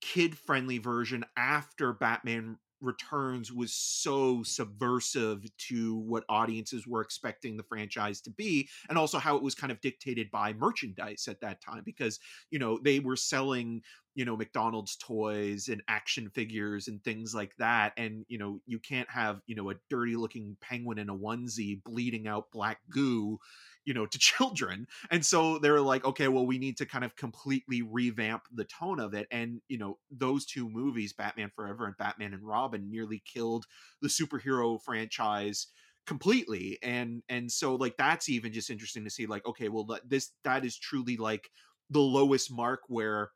kid friendly version after Batman returns was so subversive to what audiences were expecting the franchise to be and also how it was kind of dictated by merchandise at that time because you know they were selling you know McDonald's toys and action figures and things like that and you know you can't have you know a dirty looking penguin in a onesie bleeding out black goo you know to children and so they're like okay well we need to kind of completely revamp the tone of it and you know those two movies batman forever and batman and robin nearly killed the superhero franchise completely and and so like that's even just interesting to see like okay well this that is truly like the lowest mark where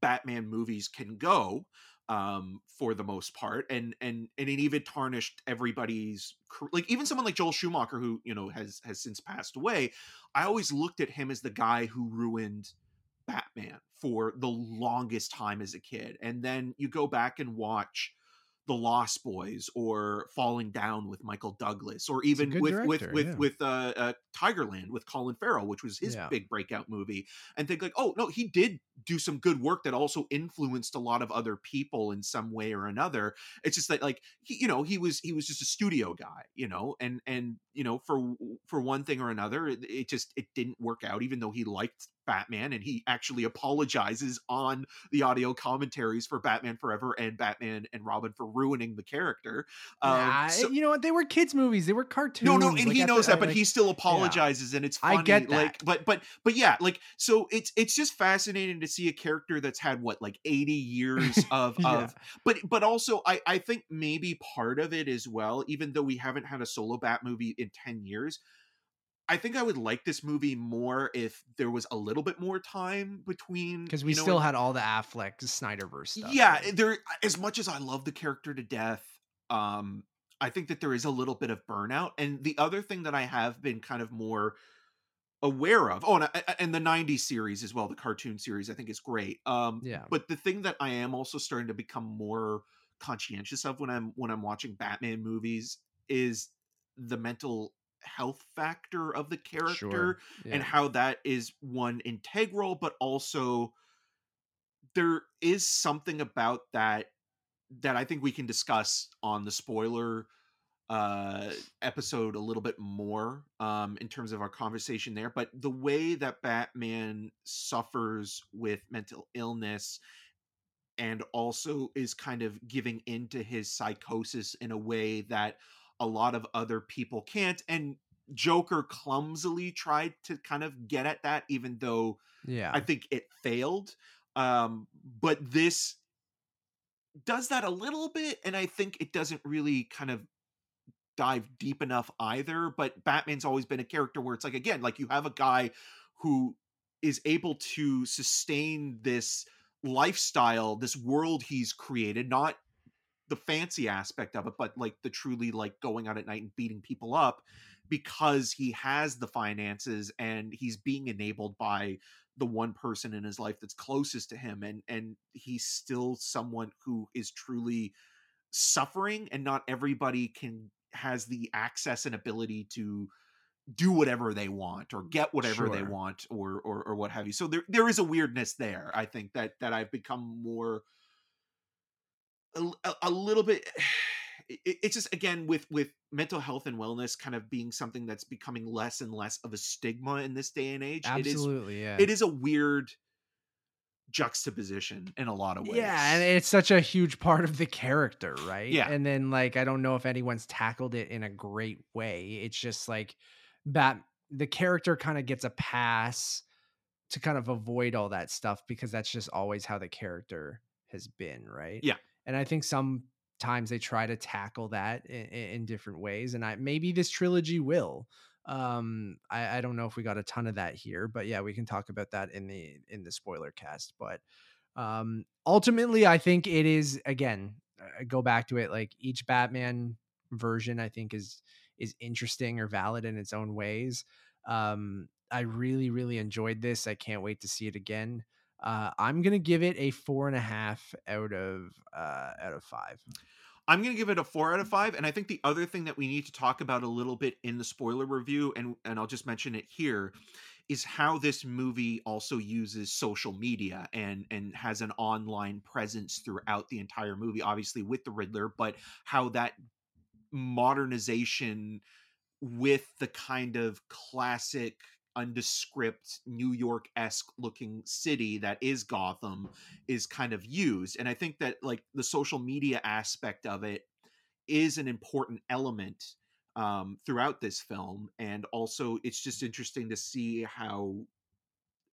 batman movies can go um, for the most part, and and and it even tarnished everybody's like even someone like Joel Schumacher, who you know has has since passed away. I always looked at him as the guy who ruined Batman for the longest time as a kid, and then you go back and watch the Lost Boys or Falling Down with Michael Douglas, or even with, director, with with yeah. with uh, uh, Tigerland with Colin Farrell, which was his Yeah. big breakout movie, and think like, oh no, he did do some good work that also influenced a lot of other people in some way or another. It's just that like he, you know, he was he was just a studio guy, you know, and and you know for for one thing or another, it, it just it didn't work out, even though he liked Batman and he actually apologizes on the audio commentaries for Batman Forever and Batman and Robin for ruining the character. Um, so- you know what? They were kids' movies. They were cartoons. no, no, and Like, he knows the- that, but like, he still apologizes, and it's I funny. get that. Like, but but but yeah, like so it's it's just fascinating to see a character that's had what like eighty years of Yeah. of, but but also I I think maybe part of it as well, even though we haven't had a solo Bat movie in ten years. I think I would like this movie more if there was a little bit more time between because we you know, still had all the Affleck Snyderverse stuff. yeah right? there as much as i love the character to death um i think that there is a little bit of burnout and the other thing that i have been kind of more aware of oh and, I- and the 90s series as well the cartoon series i think is great um Yeah. but the thing that i am also starting to become more conscientious of when i'm when i'm watching batman movies is the mental health factor of the character Sure. and how that is one integral but also there is something about that that i think we can discuss on the spoiler uh episode a little bit more um in terms of our conversation there but the way that batman suffers with mental illness and also is kind of giving into his psychosis in a way that a lot of other people can't and joker clumsily tried to kind of get at that even though yeah. I think it failed. Um, but this does that a little bit, and I think it doesn't really kind of dive deep enough either. But Batman's always been a character where it's like, again, like you have a guy who is able to sustain this lifestyle, this world he's created, not the fancy aspect of it, but like the truly like going out at night and beating people up because he has the finances and he's being enabled by the one person in his life that's closest to him and and he's still someone who is truly suffering and not everybody can has the access and ability to do whatever they want or get whatever they want or, or or what have you. So there there is a weirdness there i think that that i've become more a, a- little bit it's just again with with mental health and wellness kind of being something that's becoming less and less of a stigma in this day and age it is Absolutely. yeah. it is a weird juxtaposition in a lot of ways Yeah, and it's such a huge part of the character, right? Yeah. And then like I don't know if anyone's tackled it in a great way. It's just like Bat the character kind of gets a pass to kind of avoid all that stuff because that's just always how the character has been, right? Yeah. And I think sometimes they try to tackle that in, in different ways and I maybe this trilogy will. Um I, I don't know if we got a ton of that here, but yeah, we can talk about that in the in the spoiler cast, but um ultimately i think it is again I go back to it like each batman version i think is is interesting or valid in its own ways um i really really enjoyed this i can't wait to see it again uh i'm gonna give it a four and a half out of uh out of five I'm going to give it a four out of five. And I think the other thing that we need to talk about a little bit in the spoiler review, and and I'll just mention it here, is how this movie also uses social media and and has an online presence throughout the entire movie. Obviously with the Riddler, but how that modernization with the kind of classic undescript New York esque looking city that is Gotham is kind of used. And I think that like the social media aspect of it is an important element um, throughout this film. And also, it's just interesting to see how,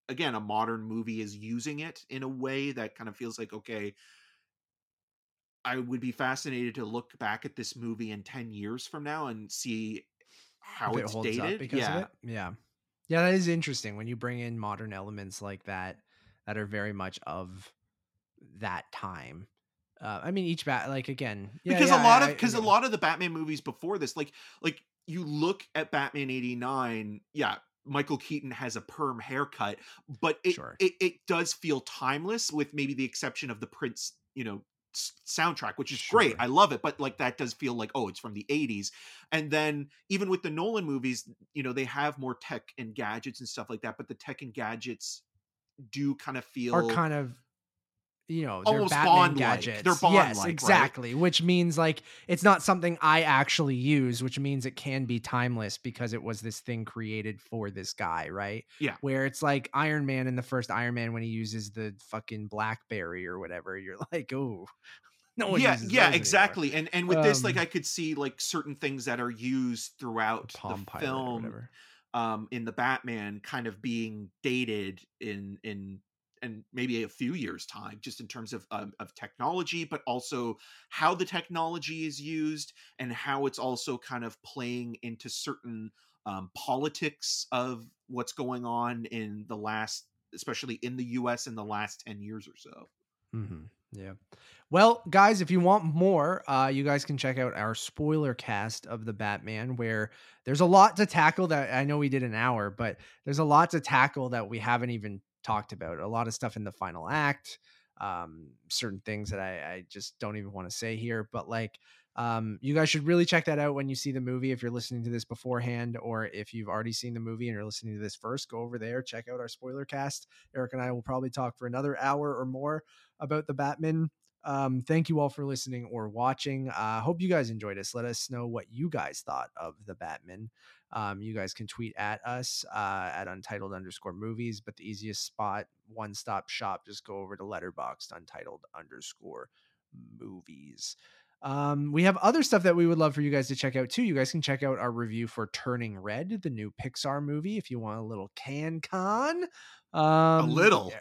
again, a modern movie is using it in a way that kind of feels like, okay, I would be fascinated to look back at this movie in 10 years from now and see how if it it's holds dated. up because yeah. of it yeah yeah that is interesting when you bring in modern elements like that that are very much of that time uh, i mean each bat like again yeah, because yeah, a lot I- of because a lot of the Batman movies before this, like like you look at Batman eighty nine, yeah, Michael Keaton has a perm haircut, but it, Sure. it it does feel timeless, with maybe the exception of the Prince, you know, soundtrack, which is great. I love it, but like that does feel like oh, it's from the eighties. And then even with the Nolan movies, you know, they have more tech and gadgets and stuff like that, but the tech and gadgets do kind of feel are kind of you know they're Almost Batman Bond-like. gadgets. They're yes, Bond-like, right? exactly. Which means like it's not something I actually use, which means it can be timeless because it was this thing created for this guy, right? Yeah. Where it's like Iron Man in the first Iron Man when he uses the fucking BlackBerry or whatever, you're like, oh, no one. yeah yeah those anymore." exactly and and with this like Um, i could see like certain things that are used throughout Palm the film um in the batman kind of being dated in in and maybe a few years time just in terms of um, of technology but also how the technology is used and how it's also kind of playing into certain um, politics of what's going on in the last, especially in the U.S. in the last ten years or so. Mm-hmm. Yeah. Well, guys, if you want more, uh, you guys can check out our spoiler cast of the Batman, where there's a lot to tackle. That I know we did an hour, but there's a lot to tackle that we haven't even talked about. A lot of stuff in the final act, um, certain things that I, I just don't even want to say here. But like, um, you guys should really check that out when you see the movie. If you're listening to this beforehand, or if you've already seen the movie and you're listening to this first, go over there, check out our spoiler cast. Eric and I will probably talk for another hour or more about the Batman. Um, thank you all for listening or watching. I uh, hope you guys enjoyed us. Let us know what you guys thought of the Batman. Um, you guys can tweet at us uh, at untitled underscore movies, but the easiest spot, one stop shop, just go over to Letterboxd untitled underscore movies. Um, we have other stuff that we would love for you guys to check out too. You guys can check out our review for Turning Red, the new Pixar movie, if you want a little CanCon. Um, a little. Yeah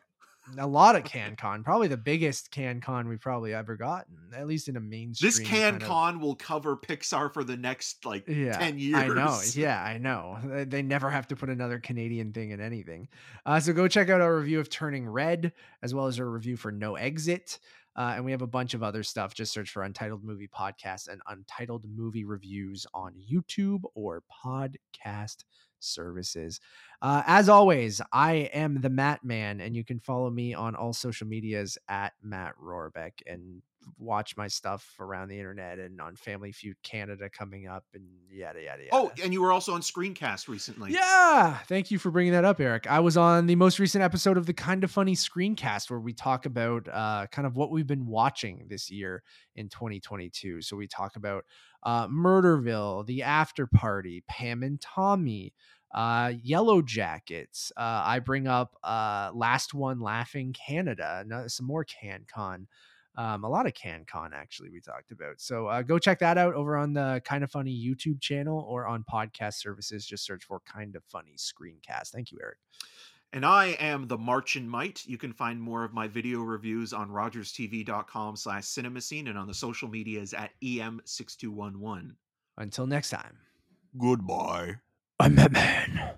a lot of CanCon, probably the biggest CanCon we've probably ever gotten, at least in a mainstream. This CanCon kind of... will cover Pixar for the next like yeah, ten years. I know, yeah, I know. They never have to put another Canadian thing in anything. Uh, so go check out our review of Turning Red, as well as our review for No Exit. Uh, and we have a bunch of other stuff. Just search for Untitled Movie Podcast and Untitled Movie Reviews on YouTube or podcast services. Uh, as always, I am the Matt Man, and you can follow me on all social medias at Matt Rohrbeck and watch my stuff around the internet and on Family Feud Canada coming up and yada yada oh, yada. Oh, and you were also on Screencast recently. Yeah, thank you for bringing that up, Eric. I was on the most recent episode of the Kind of Funny Screencast where we talk about uh, kind of what we've been watching this year in 2022. So we talk about uh, Murderville, The After Party, Pam and Tommy uh Yellowjackets uh i bring up uh last one laughing canada some more CanCon. um, a lot of CanCon actually we talked about. So uh, go check that out over on the Kind of Funny YouTube channel or on podcast services. Just search for Kind of Funny Screencast. Thank you, Eric. And I am the Martian Might. You can find more of my video reviews on rogerstv.com slash cinemascene and on the social medias at EM6211. Until next time. Goodbye. I'm Batman.